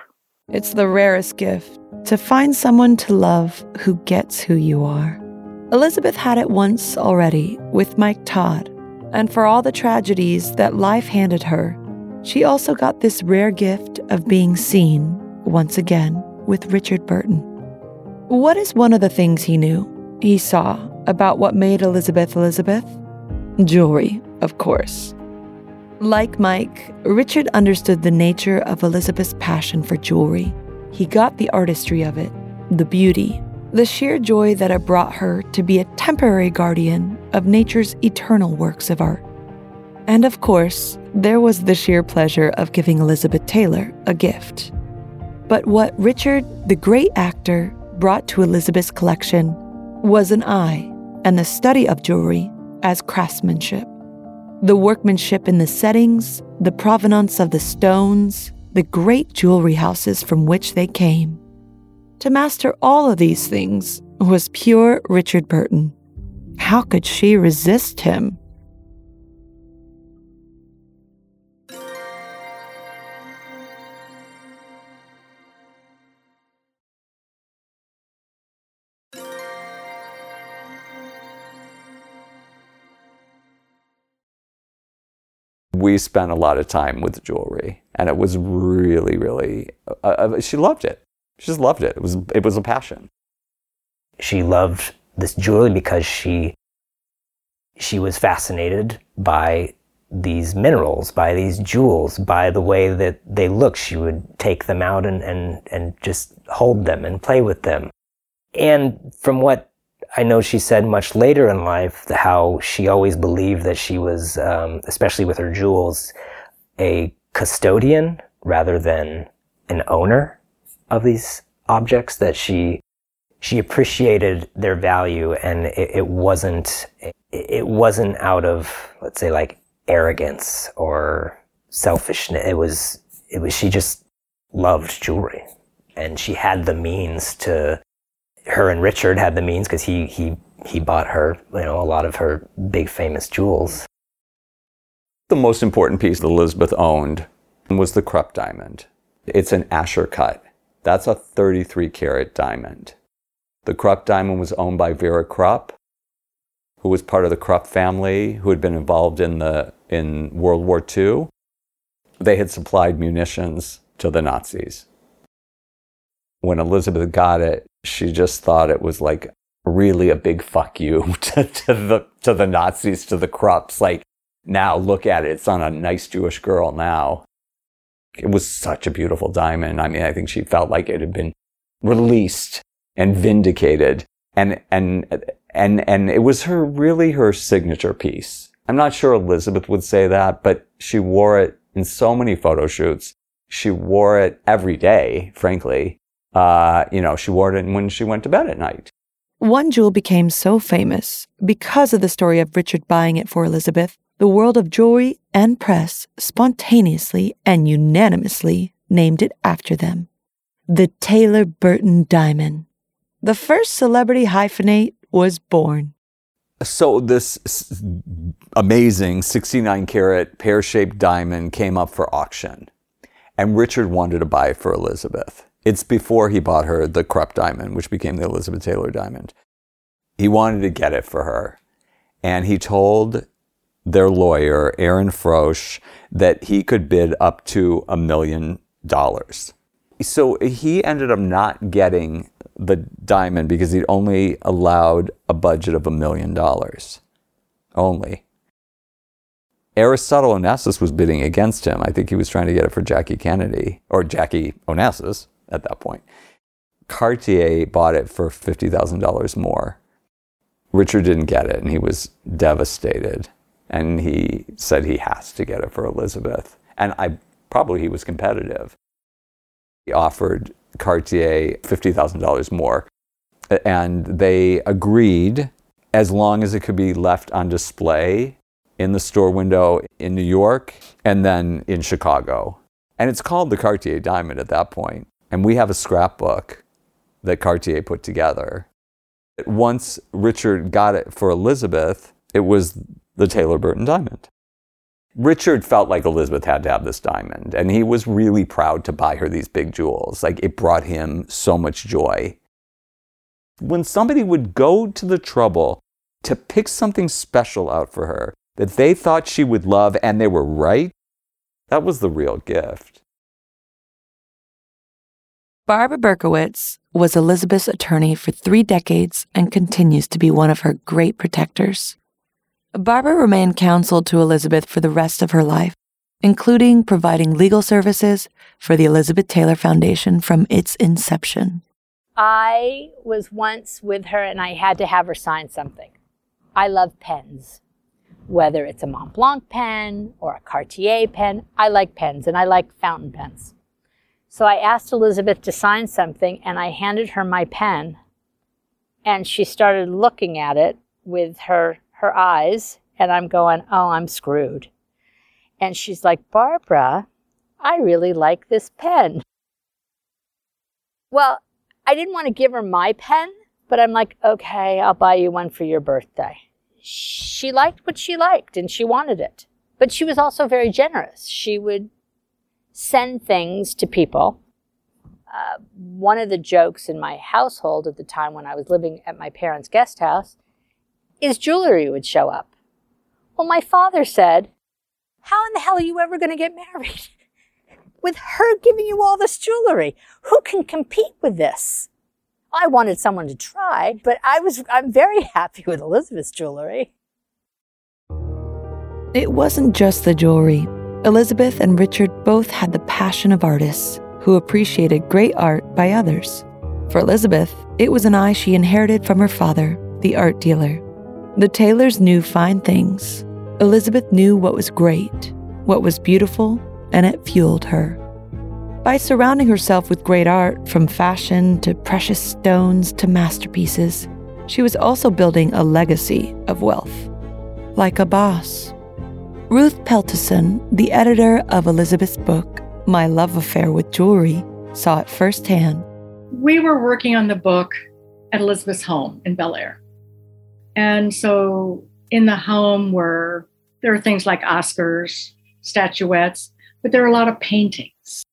It's the rarest gift to find someone to love who gets who you are. Elizabeth had it once already with Mike Todd, and for all the tragedies that life handed her, she also got this rare gift of being seen once again with Richard Burton. What is one of the things he knew, he saw about what made Elizabeth Elizabeth? Jewelry, of course. Like Mike, Richard understood the nature of Elizabeth's passion for jewelry. he got the artistry of it, the beauty, the sheer joy that it brought her to be a temporary guardian of nature's eternal works of art. And of course, there was the sheer pleasure of giving Elizabeth Taylor a gift. But what Richard, the great actor, brought to Elizabeth's collection was an eye and the study of jewelry as craftsmanship. The workmanship in the settings, the provenance of the stones, the great jewelry houses from which they came. To master all of these things was pure Richard Burton. How could she resist him? we spent a lot of time with jewelry, and it was really, really. Uh, uh, she loved it. She just loved it. It was it was a passion. She loved this jewelry because she she was fascinated by these minerals, by these jewels, by the way that they look. She would take them out and, and, and just hold them and play with them. And from what I know she said much later in life how she always believed that she was, um, especially with her jewels, a custodian rather than an owner of these objects. That she she appreciated their value, and it, it wasn't it, wasn't out of let's say like arrogance or selfishness. It was it was she just loved jewelry, and she had the means to her and Richard had the means because he he he bought her you know a lot of her big famous jewels. The most important piece that Elizabeth owned was the Krupp diamond. It's an Asscher cut. That's a 33 carat diamond. The Krupp diamond was owned by Vera Krupp, who was part of the Krupp family, who had been involved in the in World War II. They had supplied munitions to the Nazis. When Elizabeth got it, she just thought it was like really a big fuck you to, to the to the Nazis, to the Krupps. Like now look at it, it's on a nice Jewish girl now. It was such a beautiful diamond. I mean, I think she felt like it had been released and vindicated. And and and and it was her really her signature piece. I'm not sure Elizabeth would say that, but she wore it in so many photo shoots. She wore it every day, frankly uh, you know, she wore it when she went to bed at night. One jewel became so famous because of the story of Richard buying it for Elizabeth, the world of jewelry and press spontaneously and unanimously named it after them. The Taylor Burton Diamond. The first celebrity hyphenate was born. So, this amazing 69 carat pear shaped diamond came up for auction, and Richard wanted to buy it for Elizabeth. It's before he bought her the Krupp diamond, which became the Elizabeth Taylor diamond. He wanted to get it for her. And he told their lawyer, Aaron Frosch, that he could bid up to a million dollars. So he ended up not getting the diamond because he'd only allowed a budget of a million dollars. Only. Aristotle Onassis was bidding against him. I think he was trying to get it for Jackie Kennedy or Jackie Onassis at that point. Cartier bought it for $50,000 more. Richard didn't get it and he was devastated. And he said he has to get it for Elizabeth. And I probably he was competitive. He offered Cartier $50,000 more. And they agreed as long as it could be left on display in the store window in New York and then in Chicago. And it's called the Cartier Diamond at that point. And we have a scrapbook that Cartier put together. Once Richard got it for Elizabeth, it was the Taylor Burton diamond. Richard felt like Elizabeth had to have this diamond, and he was really proud to buy her these big jewels. Like it brought him so much joy. When somebody would go to the trouble to pick something special out for her that they thought she would love and they were right, that was the real gift. Barbara Berkowitz was Elizabeth's attorney for three decades and continues to be one of her great protectors. Barbara remained counsel to Elizabeth for the rest of her life, including providing legal services for the Elizabeth Taylor Foundation from its inception. I was once with her and I had to have her sign something. I love pens, whether it's a Mont Blanc pen or a Cartier pen. I like pens and I like fountain pens. So I asked Elizabeth to sign something and I handed her my pen and she started looking at it with her her eyes and I'm going, "Oh, I'm screwed." And she's like, "Barbara, I really like this pen." Well, I didn't want to give her my pen, but I'm like, "Okay, I'll buy you one for your birthday." She liked what she liked and she wanted it. But she was also very generous. She would send things to people. Uh, one of the jokes in my household at the time when I was living at my parents' guest house is jewelry would show up. Well, my father said, How in the hell are you ever going to get married? with her giving you all this jewelry. Who can compete with this? I wanted someone to try, but I was I'm very happy with Elizabeth's jewelry. It wasn't just the jewelry. Elizabeth and Richard both had the passion of artists who appreciated great art by others. For Elizabeth, it was an eye she inherited from her father, the art dealer. The Taylors knew fine things. Elizabeth knew what was great, what was beautiful, and it fueled her. By surrounding herself with great art, from fashion to precious stones to masterpieces, she was also building a legacy of wealth. Like a boss. Ruth Peltason, the editor of Elizabeth's book, My Love Affair with Jewelry, saw it firsthand. We were working on the book at Elizabeth's home in Bel Air. And so in the home were there are things like Oscars, statuettes, but there are a lot of paintings.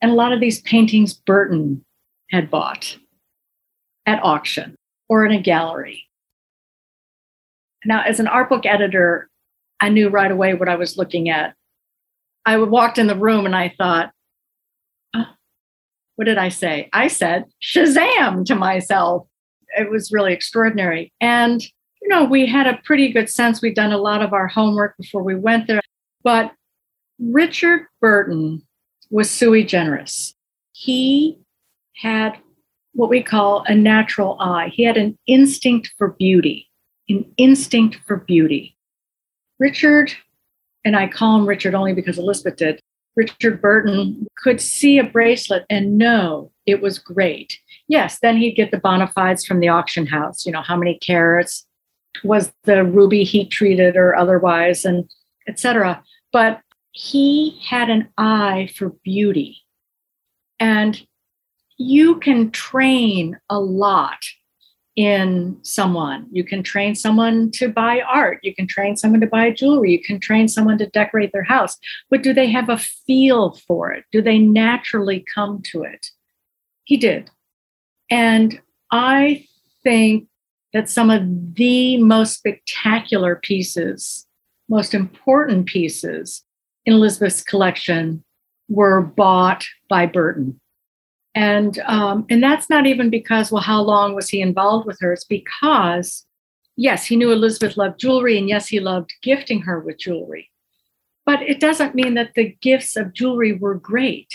And a lot of these paintings Burton had bought at auction or in a gallery. Now, as an art book editor, I knew right away what I was looking at. I walked in the room and I thought, oh, what did I say? I said, Shazam to myself. It was really extraordinary. And know, we had a pretty good sense. We'd done a lot of our homework before we went there. But Richard Burton was sui generis. He had what we call a natural eye. He had an instinct for beauty, an instinct for beauty. Richard, and I call him Richard only because Elizabeth did, Richard Burton could see a bracelet and know it was great. Yes, then he'd get the bona fides from the auction house, you know, how many carats, was the ruby heat treated or otherwise and etc but he had an eye for beauty. And you can train a lot in someone. You can train someone to buy art. You can train someone to buy jewelry. You can train someone to decorate their house. But do they have a feel for it? Do they naturally come to it? He did. And i think that some of the most spectacular pieces, most important pieces in Elizabeth's collection were bought by Burton. And, um, and that's not even because, well, how long was he involved with her? It's because, yes, he knew Elizabeth loved jewelry, and yes, he loved gifting her with jewelry. But it doesn't mean that the gifts of jewelry were great.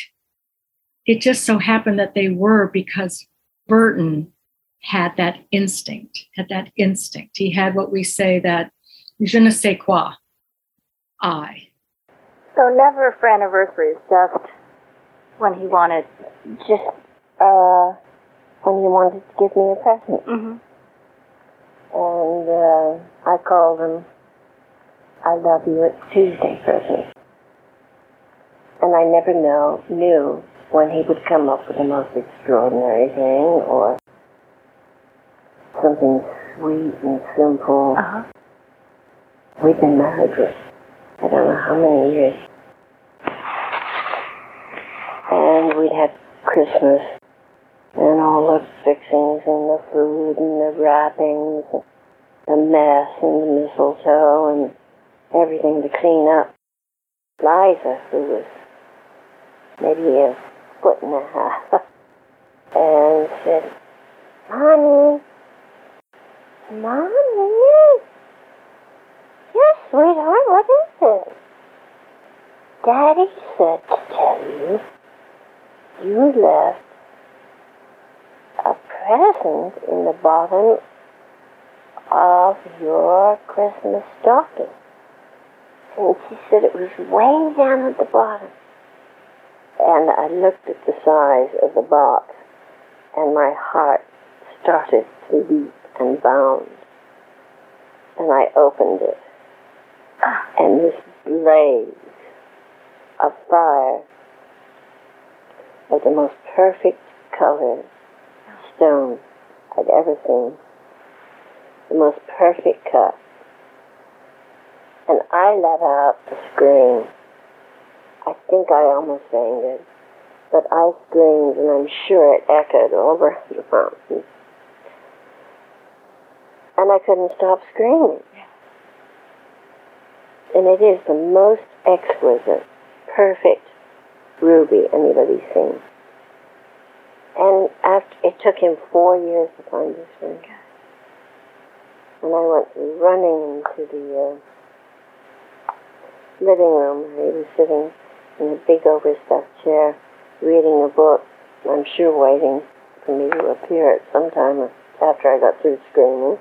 It just so happened that they were because Burton had that instinct, had that instinct. He had what we say that je ne sais quoi, I. So never for anniversaries, just when he wanted, just uh, when he wanted to give me a present. Mm-hmm. And uh, I called him, I love you, it's Tuesday present. And I never know, knew when he would come up with the most extraordinary thing or something sweet and simple. Uh-huh. We've been married for I don't know how many years. And we'd have Christmas and all the fixings and the food and the wrappings, and the mess and the mistletoe and everything to clean up. Liza, who was maybe a foot and a half, and said, Mommy? Yes, sweetheart, what is it? Daddy said to tell you you left a present in the bottom of your Christmas stocking. And she said it was way down at the bottom. And I looked at the size of the box, and my heart started to leap and bound. And I opened it, and this blaze of fire of the most perfect colored stone I'd ever seen. The most perfect cut. And I let out a scream. I think I almost fainted. But I screamed, and I'm sure it echoed over the mountain. And I couldn't stop screaming. And it is the most exquisite, perfect ruby anybody's seen. And after it took him four years to find this ring. And I went running into the uh, living room where he was sitting in a big overstuffed chair reading a book. I'm sure waiting for me to appear at some time after I got through screaming.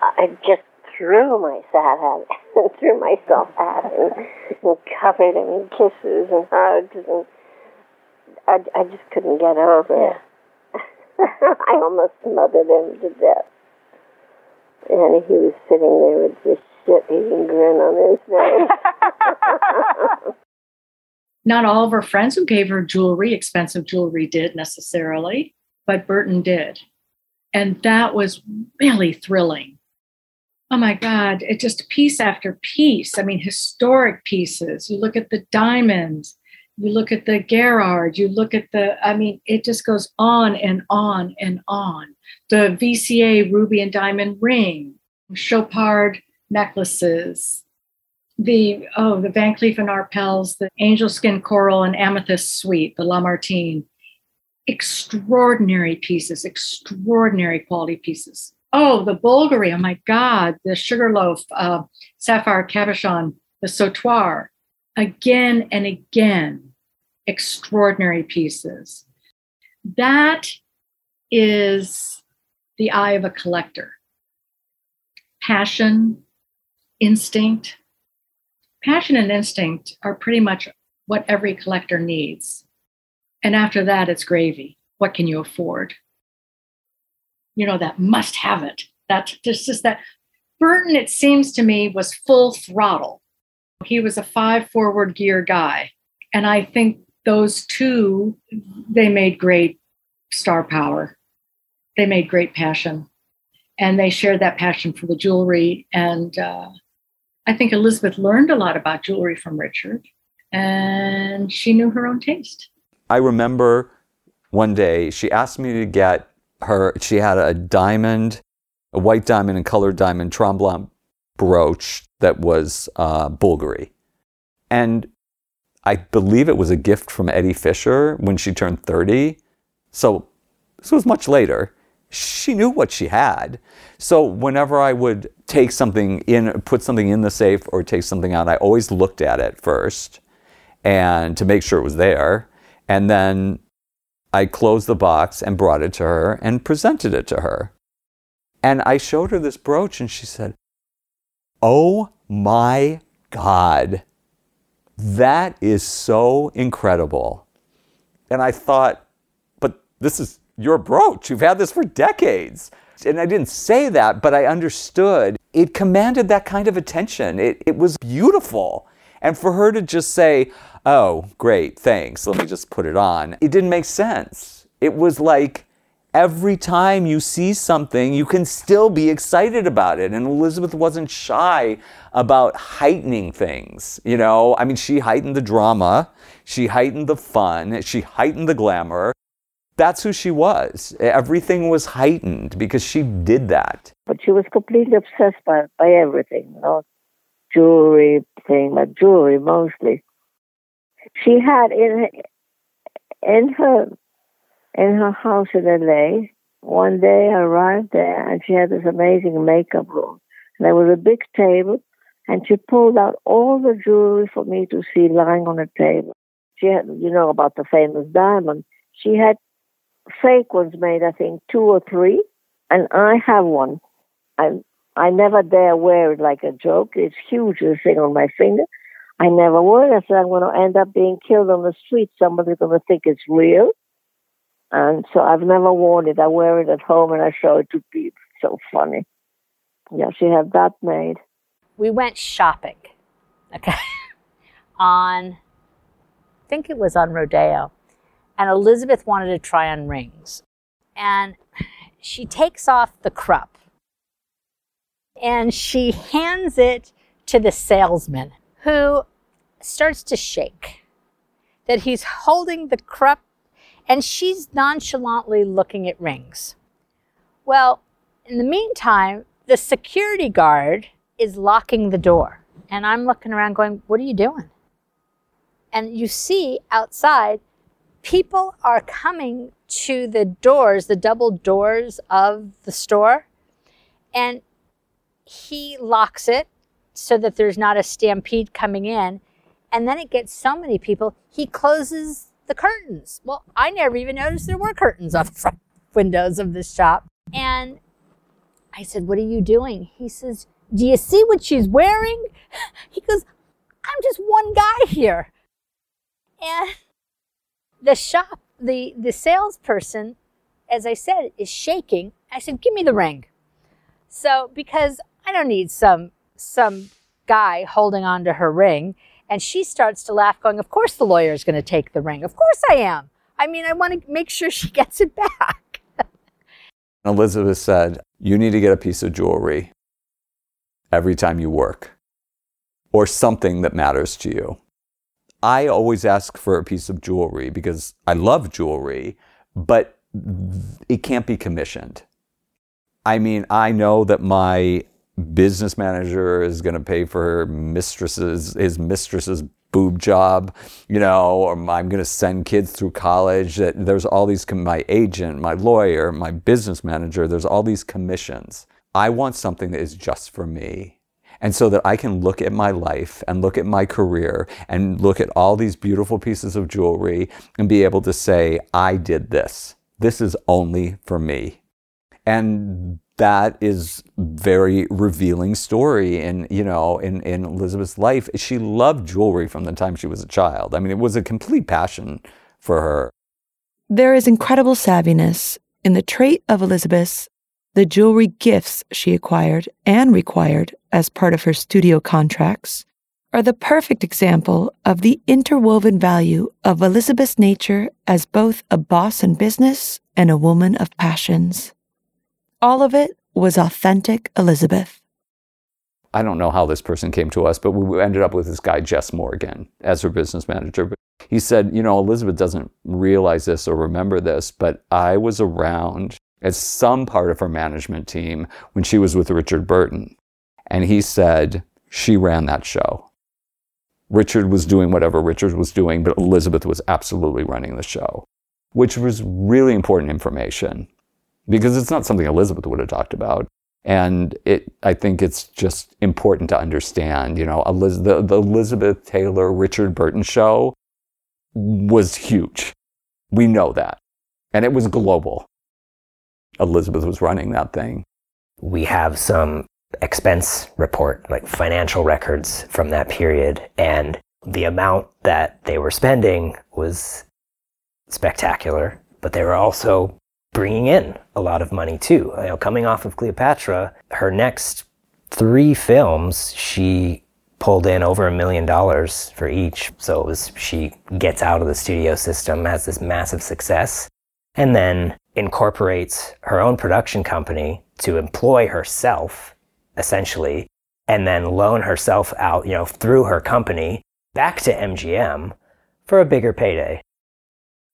I just threw myself at him, threw myself at him, and covered him in kisses and hugs, and I, I just couldn't get over it. I almost smothered him to death. And he was sitting there with this shit-eating grin on his face. Not all of her friends who gave her jewelry, expensive jewelry, did necessarily, but Burton did. And that was really thrilling. Oh my God, it just piece after piece. I mean, historic pieces. You look at the diamonds, you look at the Gerard, you look at the, I mean, it just goes on and on and on. The VCA ruby and diamond ring, Chopard necklaces, the, oh, the Van Cleef and Arpels, the angel skin coral and amethyst suite, the Lamartine. Extraordinary pieces, extraordinary quality pieces. Oh, the Bulgari, oh my God, the Sugarloaf, uh, Sapphire Cabochon, the Sautoir again and again extraordinary pieces. That is the eye of a collector. Passion, instinct. Passion and instinct are pretty much what every collector needs. And after that, it's gravy. What can you afford? You know, that must have it. That's just, just that. Burton, it seems to me, was full throttle he was a five forward gear guy. And I think those two, they made great star power. They made great passion. And they shared that passion for the jewelry. And uh, I think Elizabeth learned a lot about jewelry from Richard. And she knew her own taste. I remember one day she asked me to get her, she had a diamond, a white diamond and colored diamond tremblant brooch that was uh, Bulgari. And I believe it was a gift from Eddie Fisher when she turned 30. So this was much later. She knew what she had. So whenever I would take something in, put something in the safe or take something out, I always looked at it first and to make sure it was there. And then I closed the box and brought it to her and presented it to her. And I showed her this brooch and she said, Oh my God, that is so incredible. And I thought, but this is your brooch. You've had this for decades. And I didn't say that, but I understood. It commanded that kind of attention. It, it was beautiful. And for her to just say, oh, great, thanks, let me just put it on, it didn't make sense. It was like, every time you see something, you can still be excited about it. And Elizabeth wasn't shy about heightening things. You know, I mean, she heightened the drama, she heightened the fun, she heightened the glamour. That's who she was. Everything was heightened because she did that. But she was completely obsessed by, by everything, you know, jewelry thing, but jewelry mostly. She had in in her in her house in LA. One day I arrived there and she had this amazing makeup room. There was a big table and she pulled out all the jewelry for me to see lying on the table. She had, you know, about the famous diamond. She had fake ones made, I think, two or three, and I have one. I I never dare wear it like a joke. It's huge, the thing on my finger. I never would. I said I'm going to end up being killed on the street. Somebody's going to think it's real. And so I've never worn it. I wear it at home and I show it to people. So funny. Yeah, she had that made. We went shopping, okay, on, I think it was on Rodeo. And Elizabeth wanted to try on rings. And she takes off the Krupp and she hands it to the salesman who starts to shake. That he's holding the Krupp and she's nonchalantly looking at rings. Well, in the meantime, the security guard is locking the door. And I'm looking around going, What are you doing? And you see outside, people are coming to the doors, the double doors of the store. And he locks it so that there's not a stampede coming in. And then it gets so many people, he closes the curtains. Well, I never even noticed there were curtains on the front windows of this shop. And I said, What are you doing? He says, Do you see what she's wearing? He goes, I'm just one guy here. And the shop, the, the salesperson, as I said, is shaking. I said, Give me the ring. So, because I don't need some some guy holding on to her ring. And she starts to laugh, going, Of course the lawyer is going to take the ring. Of course I am. I mean, I want to make sure she gets it back. Elizabeth said, You need to get a piece of jewelry every time you work or something that matters to you. I always ask for a piece of jewelry because I love jewelry, but it can't be commissioned. I mean, I know that my business manager is going to pay for her mistress's his mistress's boob job, you know, or I'm going to send kids through college. That there's all these my agent, my lawyer, my business manager. There's all these commissions. I want something that is just for me. And so that I can look at my life and look at my career and look at all these beautiful pieces of jewelry and be able to say, I did this. This is only for me. And that is very revealing story in you know in, in elizabeth's life. She loved jewelry from the time she was a child. I mean it was a complete passion for her. There is incredible savviness in the trait of elizabeth's the jewelry gifts she acquired and required as part of her studio contracts are the perfect example of the interwoven value of elizabeth's nature as both a boss in business and a woman of passions all of it was authentic Elizabeth. I don't know how this person came to us, but we ended up with this guy, Jess Morgan, as her business manager. He said, You know, Elizabeth doesn't realize this or remember this, but I was around as some part of her management team when she was with Richard Burton. And he said, She ran that show. Richard was doing whatever Richard was doing, but Elizabeth was absolutely running the show, which was really important information because it's not something Elizabeth would have talked about. And it, I think it's just important to understand, you know, Eliz- the, the Elizabeth Taylor, Richard Burton show was huge. We know that. And it was global. Elizabeth was running that thing. We have some expense report, like financial records from that period. And the amount that they were spending was spectacular, but they were also bringing in a lot of money too. You know, coming off of Cleopatra, her next three films, she pulled in over a million dollars for each. So it was she gets out of the studio system, has this massive success, and then incorporates her own production company to employ herself, essentially, and then loan herself out, you know, through her company back to MGM for a bigger payday.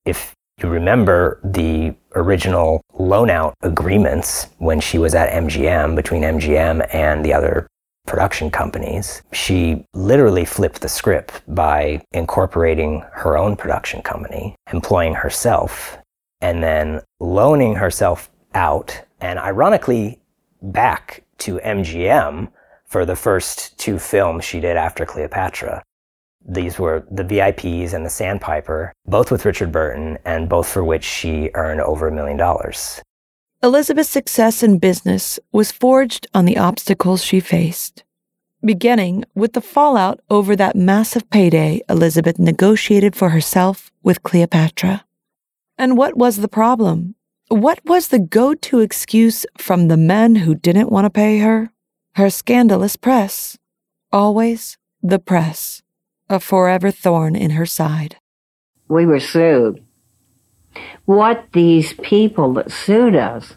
If you remember the original loan out agreements when she was at MGM between MGM and the other production companies. She literally flipped the script by incorporating her own production company, employing herself, and then loaning herself out and ironically back to MGM for the first two films she did after Cleopatra. These were The VIPs and The Sandpiper, both with Richard Burton, and both for which she earned over a million dollars. Elizabeth's success in business was forged on the obstacles she faced, beginning with the fallout over that massive payday Elizabeth negotiated for herself with Cleopatra. And what was the problem? What was the go to excuse from the men who didn't want to pay her? Her scandalous press. Always the press, a forever thorn in her side. We were sued. What these people that sued us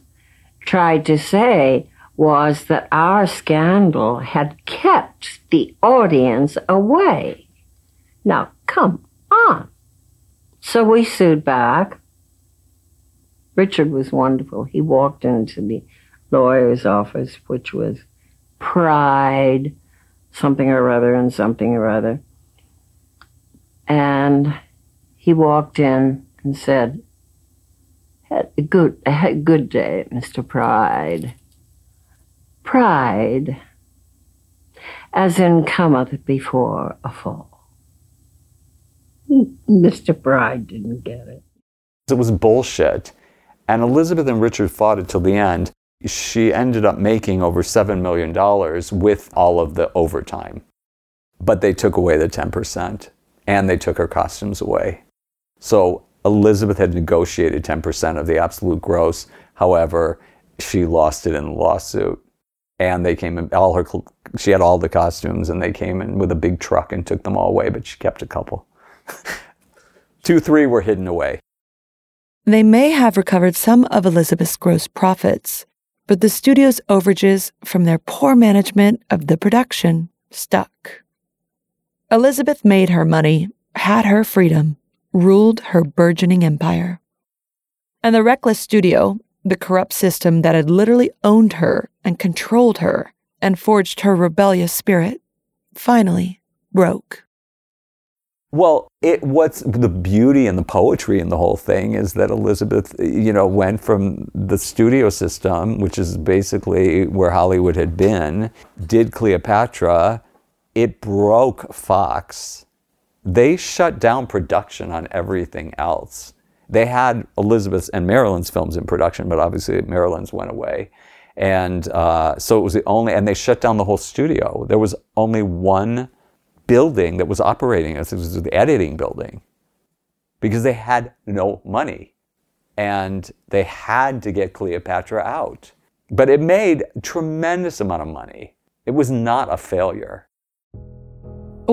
tried to say was that our scandal had kept the audience away. Now, come on. So we sued back. Richard was wonderful. He walked into the lawyer's office, which was pride, something or other, and something or other. And he walked in and said, Good, good day, Mr. Pride. Pride, as in cometh before a fall. Mr. Pride didn't get it. It was bullshit. And Elizabeth and Richard fought it till the end. She ended up making over $7 million with all of the overtime. But they took away the 10% and they took her costumes away. So Elizabeth had negotiated 10% of the absolute gross. However, she lost it in the lawsuit. And they came in, all her, she had all the costumes and they came in with a big truck and took them all away, but she kept a couple. Two, three were hidden away. They may have recovered some of Elizabeth's gross profits, but the studio's overages from their poor management of the production stuck. Elizabeth made her money, had her freedom, ruled her burgeoning empire. And the reckless studio, the corrupt system that had literally owned her and controlled her and forged her rebellious spirit, finally broke. Well, it what's the beauty and the poetry in the whole thing is that Elizabeth, you know, went from the studio system, which is basically where Hollywood had been, did Cleopatra, it broke Fox. They shut down production on everything else. They had Elizabeth's and Marilyn's films in production, but obviously Marilyn's went away. And uh, so it was the only, and they shut down the whole studio. There was only one building that was operating as it was the editing building because they had no money and they had to get Cleopatra out. But it made tremendous amount of money. It was not a failure.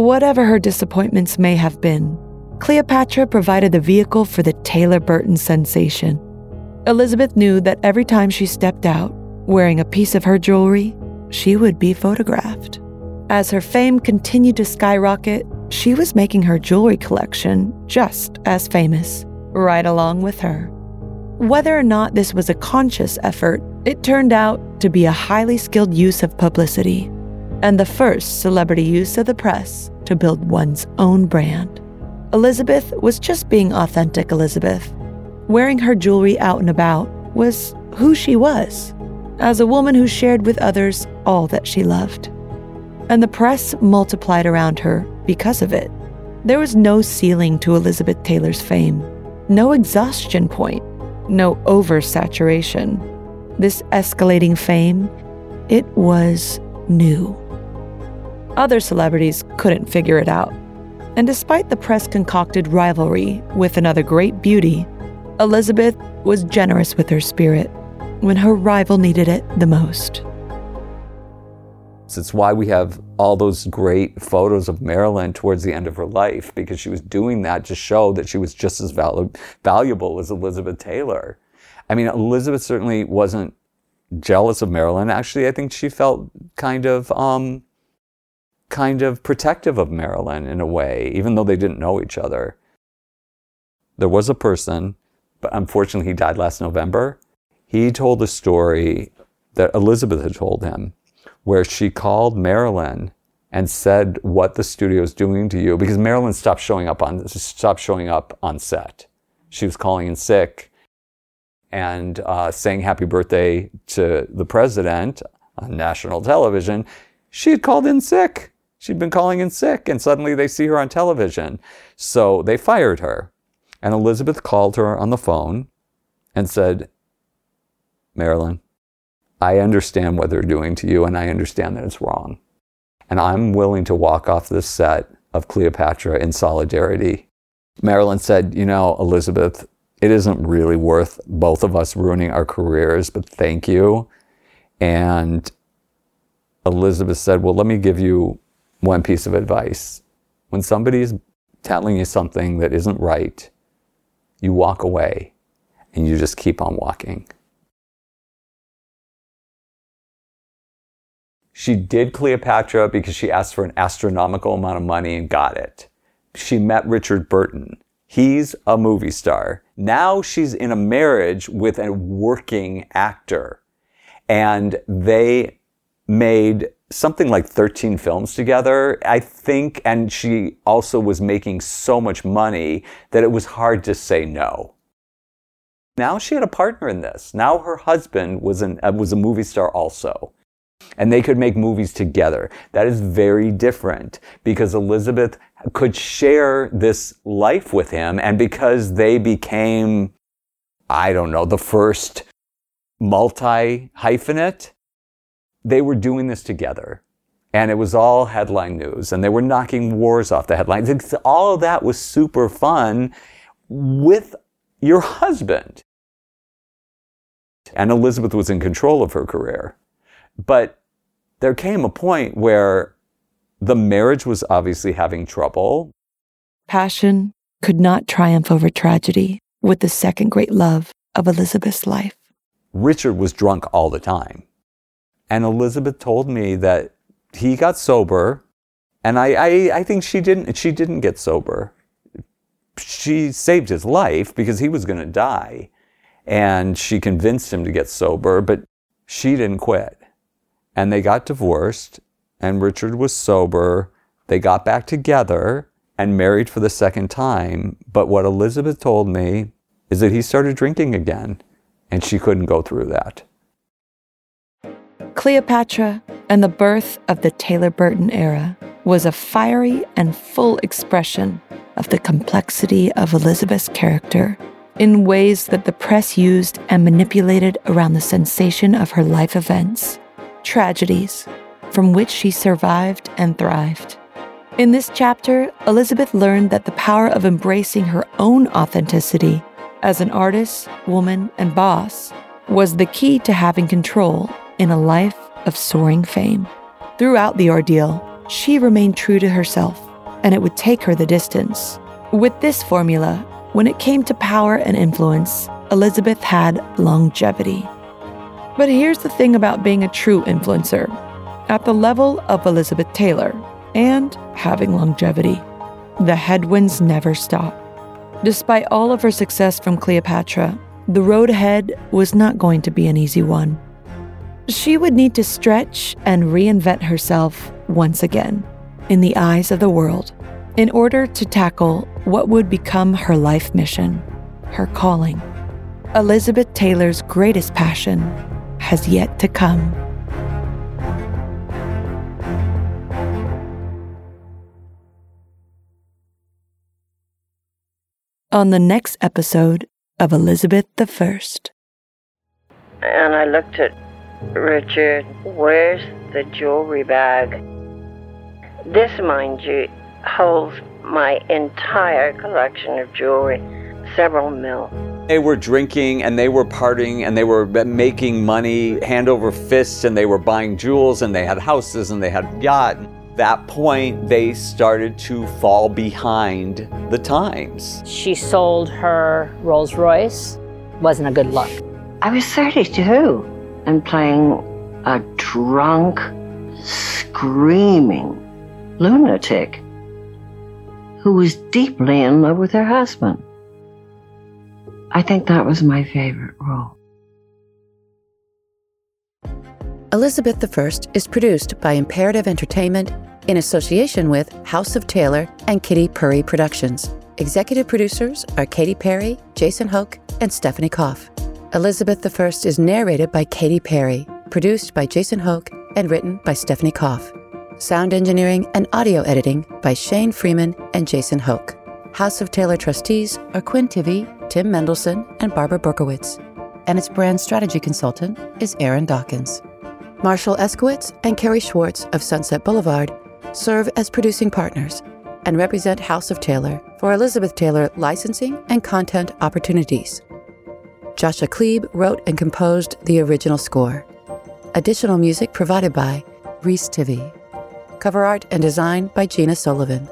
Whatever her disappointments may have been, Cleopatra provided the vehicle for the Taylor Burton sensation. Elizabeth knew that every time she stepped out, wearing a piece of her jewelry, she would be photographed. As her fame continued to skyrocket, she was making her jewelry collection just as famous, right along with her. Whether or not this was a conscious effort, it turned out to be a highly skilled use of publicity, and the first celebrity use of the press to build one's own brand. Elizabeth was just being authentic Elizabeth. Wearing her jewelry out and about was who she was, as a woman who shared with others all that she loved and the press multiplied around her because of it. There was no ceiling to Elizabeth Taylor's fame, no exhaustion point, no oversaturation. This escalating fame, it was new. Other celebrities couldn't figure it out. And despite the press concocted rivalry with another great beauty, Elizabeth was generous with her spirit when her rival needed it the most. It's why we have all those great photos of Marilyn towards the end of her life, because she was doing that to show that she was just as valu- valuable as Elizabeth Taylor. I mean, Elizabeth certainly wasn't jealous of Marilyn. Actually, I think she felt kind of, um, kind of protective of Marilyn in a way, even though they didn't know each other. There was a person, but unfortunately, he died last November. He told a story that Elizabeth had told him where she called Marilyn and said what the studio is doing to you because Marilyn stopped showing up on stopped showing up on set. She was calling in sick and uh, saying happy birthday to the president on national television. she had called in sick. She'd been calling in sick, and suddenly they see her on television. So they fired her. And Elizabeth called her on the phone and said, Marilyn, I understand what they're doing to you, and I understand that it's wrong. And I'm willing to walk off this set of Cleopatra in solidarity. Marilyn said, You know, Elizabeth, it isn't really worth both of us ruining our careers, but thank you. And Elizabeth said, Well, let me give you one piece of advice. When somebody's telling you something that isn't right, you walk away and you just keep on walking. She did Cleopatra because she asked for an astronomical amount of money and got it. She met Richard Burton. He's a movie star. Now she's in a marriage with a working actor. And they made something like 13 films together, I think. And she also was making so much money that it was hard to say no. Now she had a partner in this. Now her husband was, an, uh, was a movie star also. And they could make movies together. That is very different because Elizabeth could share this life with him. And because they became, I don't know, the first multi hyphenate, they were doing this together. And it was all headline news. And they were knocking wars off the headlines. All of that was super fun with your husband. And Elizabeth was in control of her career. But there came a point where the marriage was obviously having trouble. Passion could not triumph over tragedy with the second great love of Elizabeth's life. Richard was drunk all the time. And Elizabeth told me that he got sober, and I, I, I think she didn't, she didn't get sober. She saved his life because he was going to die. And she convinced him to get sober, but she didn't quit. And they got divorced, and Richard was sober. They got back together and married for the second time. But what Elizabeth told me is that he started drinking again, and she couldn't go through that. Cleopatra and the birth of the Taylor Burton era was a fiery and full expression of the complexity of Elizabeth's character in ways that the press used and manipulated around the sensation of her life events, tragedies from which she survived and thrived. In this chapter, Elizabeth learned that the power of embracing her own authenticity as an artist, woman, and boss was the key to having control in a life of soaring fame. Throughout the ordeal, she remained true to herself, and it would take her the distance. With this formula, when it came to power and influence, Elizabeth had longevity. But here's the thing about being a true influencer at the level of Elizabeth Taylor and having longevity, the headwinds never stop. Despite all of her success from Cleopatra, the road ahead was not going to be an easy one. She would need to stretch and reinvent herself once again in the eyes of the world in order to tackle what would become her life mission, her calling. Elizabeth Taylor's greatest passion has yet to come. On the next episode of Elizabeth I. And I looked at Richard, where's the jewelry bag? This, mind you, holds my entire collection of jewelry, several mil. They were drinking and they were partying and they were making money hand over fist and they were buying jewels and they had houses and they had yacht. That point, they started to fall behind the times. She sold her Rolls Royce. Wasn't a good look. I was 32 and playing a drunk, screaming lunatic who was deeply in love with her husband. I think that was my favorite role. Elizabeth I is produced by Imperative Entertainment in association with House of Taylor and Kitty Purry Productions. Executive producers are Katy Perry, Jason Hoke, and Stephanie Koff. Elizabeth I is narrated by Katy Perry, produced by Jason Hoke, and written by Stephanie Koff. Sound engineering and audio editing by Shane Freeman and Jason Hoke. House of Taylor trustees are Quinn Tivy, Tim Mendelson, and Barbara Berkowitz. And its brand strategy consultant is Aaron Dawkins. Marshall Eskowitz and Kerry Schwartz of Sunset Boulevard serve as producing partners and represent House of Taylor for Elizabeth Taylor licensing and content opportunities. Joshua Klebe wrote and composed the original score. Additional music provided by Reese Tivy. Cover art and design by Gina Sullivan.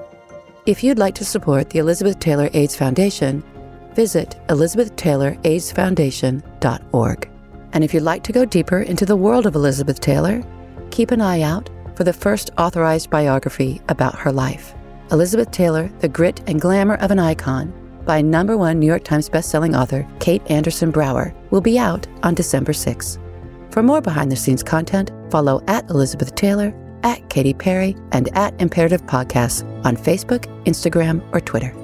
If you'd like to support the Elizabeth Taylor AIDS Foundation, visit elizabethtayloraidsfoundation.org. And if you'd like to go deeper into the world of Elizabeth Taylor, keep an eye out for the first authorized biography about her life. Elizabeth Taylor, The Grit and Glamour of an Icon, by number one New York Times bestselling author Kate Andersen Brower, will be out on December 6. For more behind the scenes content, follow at Elizabeth Taylor, at Katy Perry, and at Imperative Podcasts on Facebook, Instagram, or Twitter.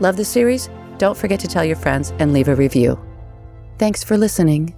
Love the series? Don't forget to tell your friends and leave a review. Thanks for listening.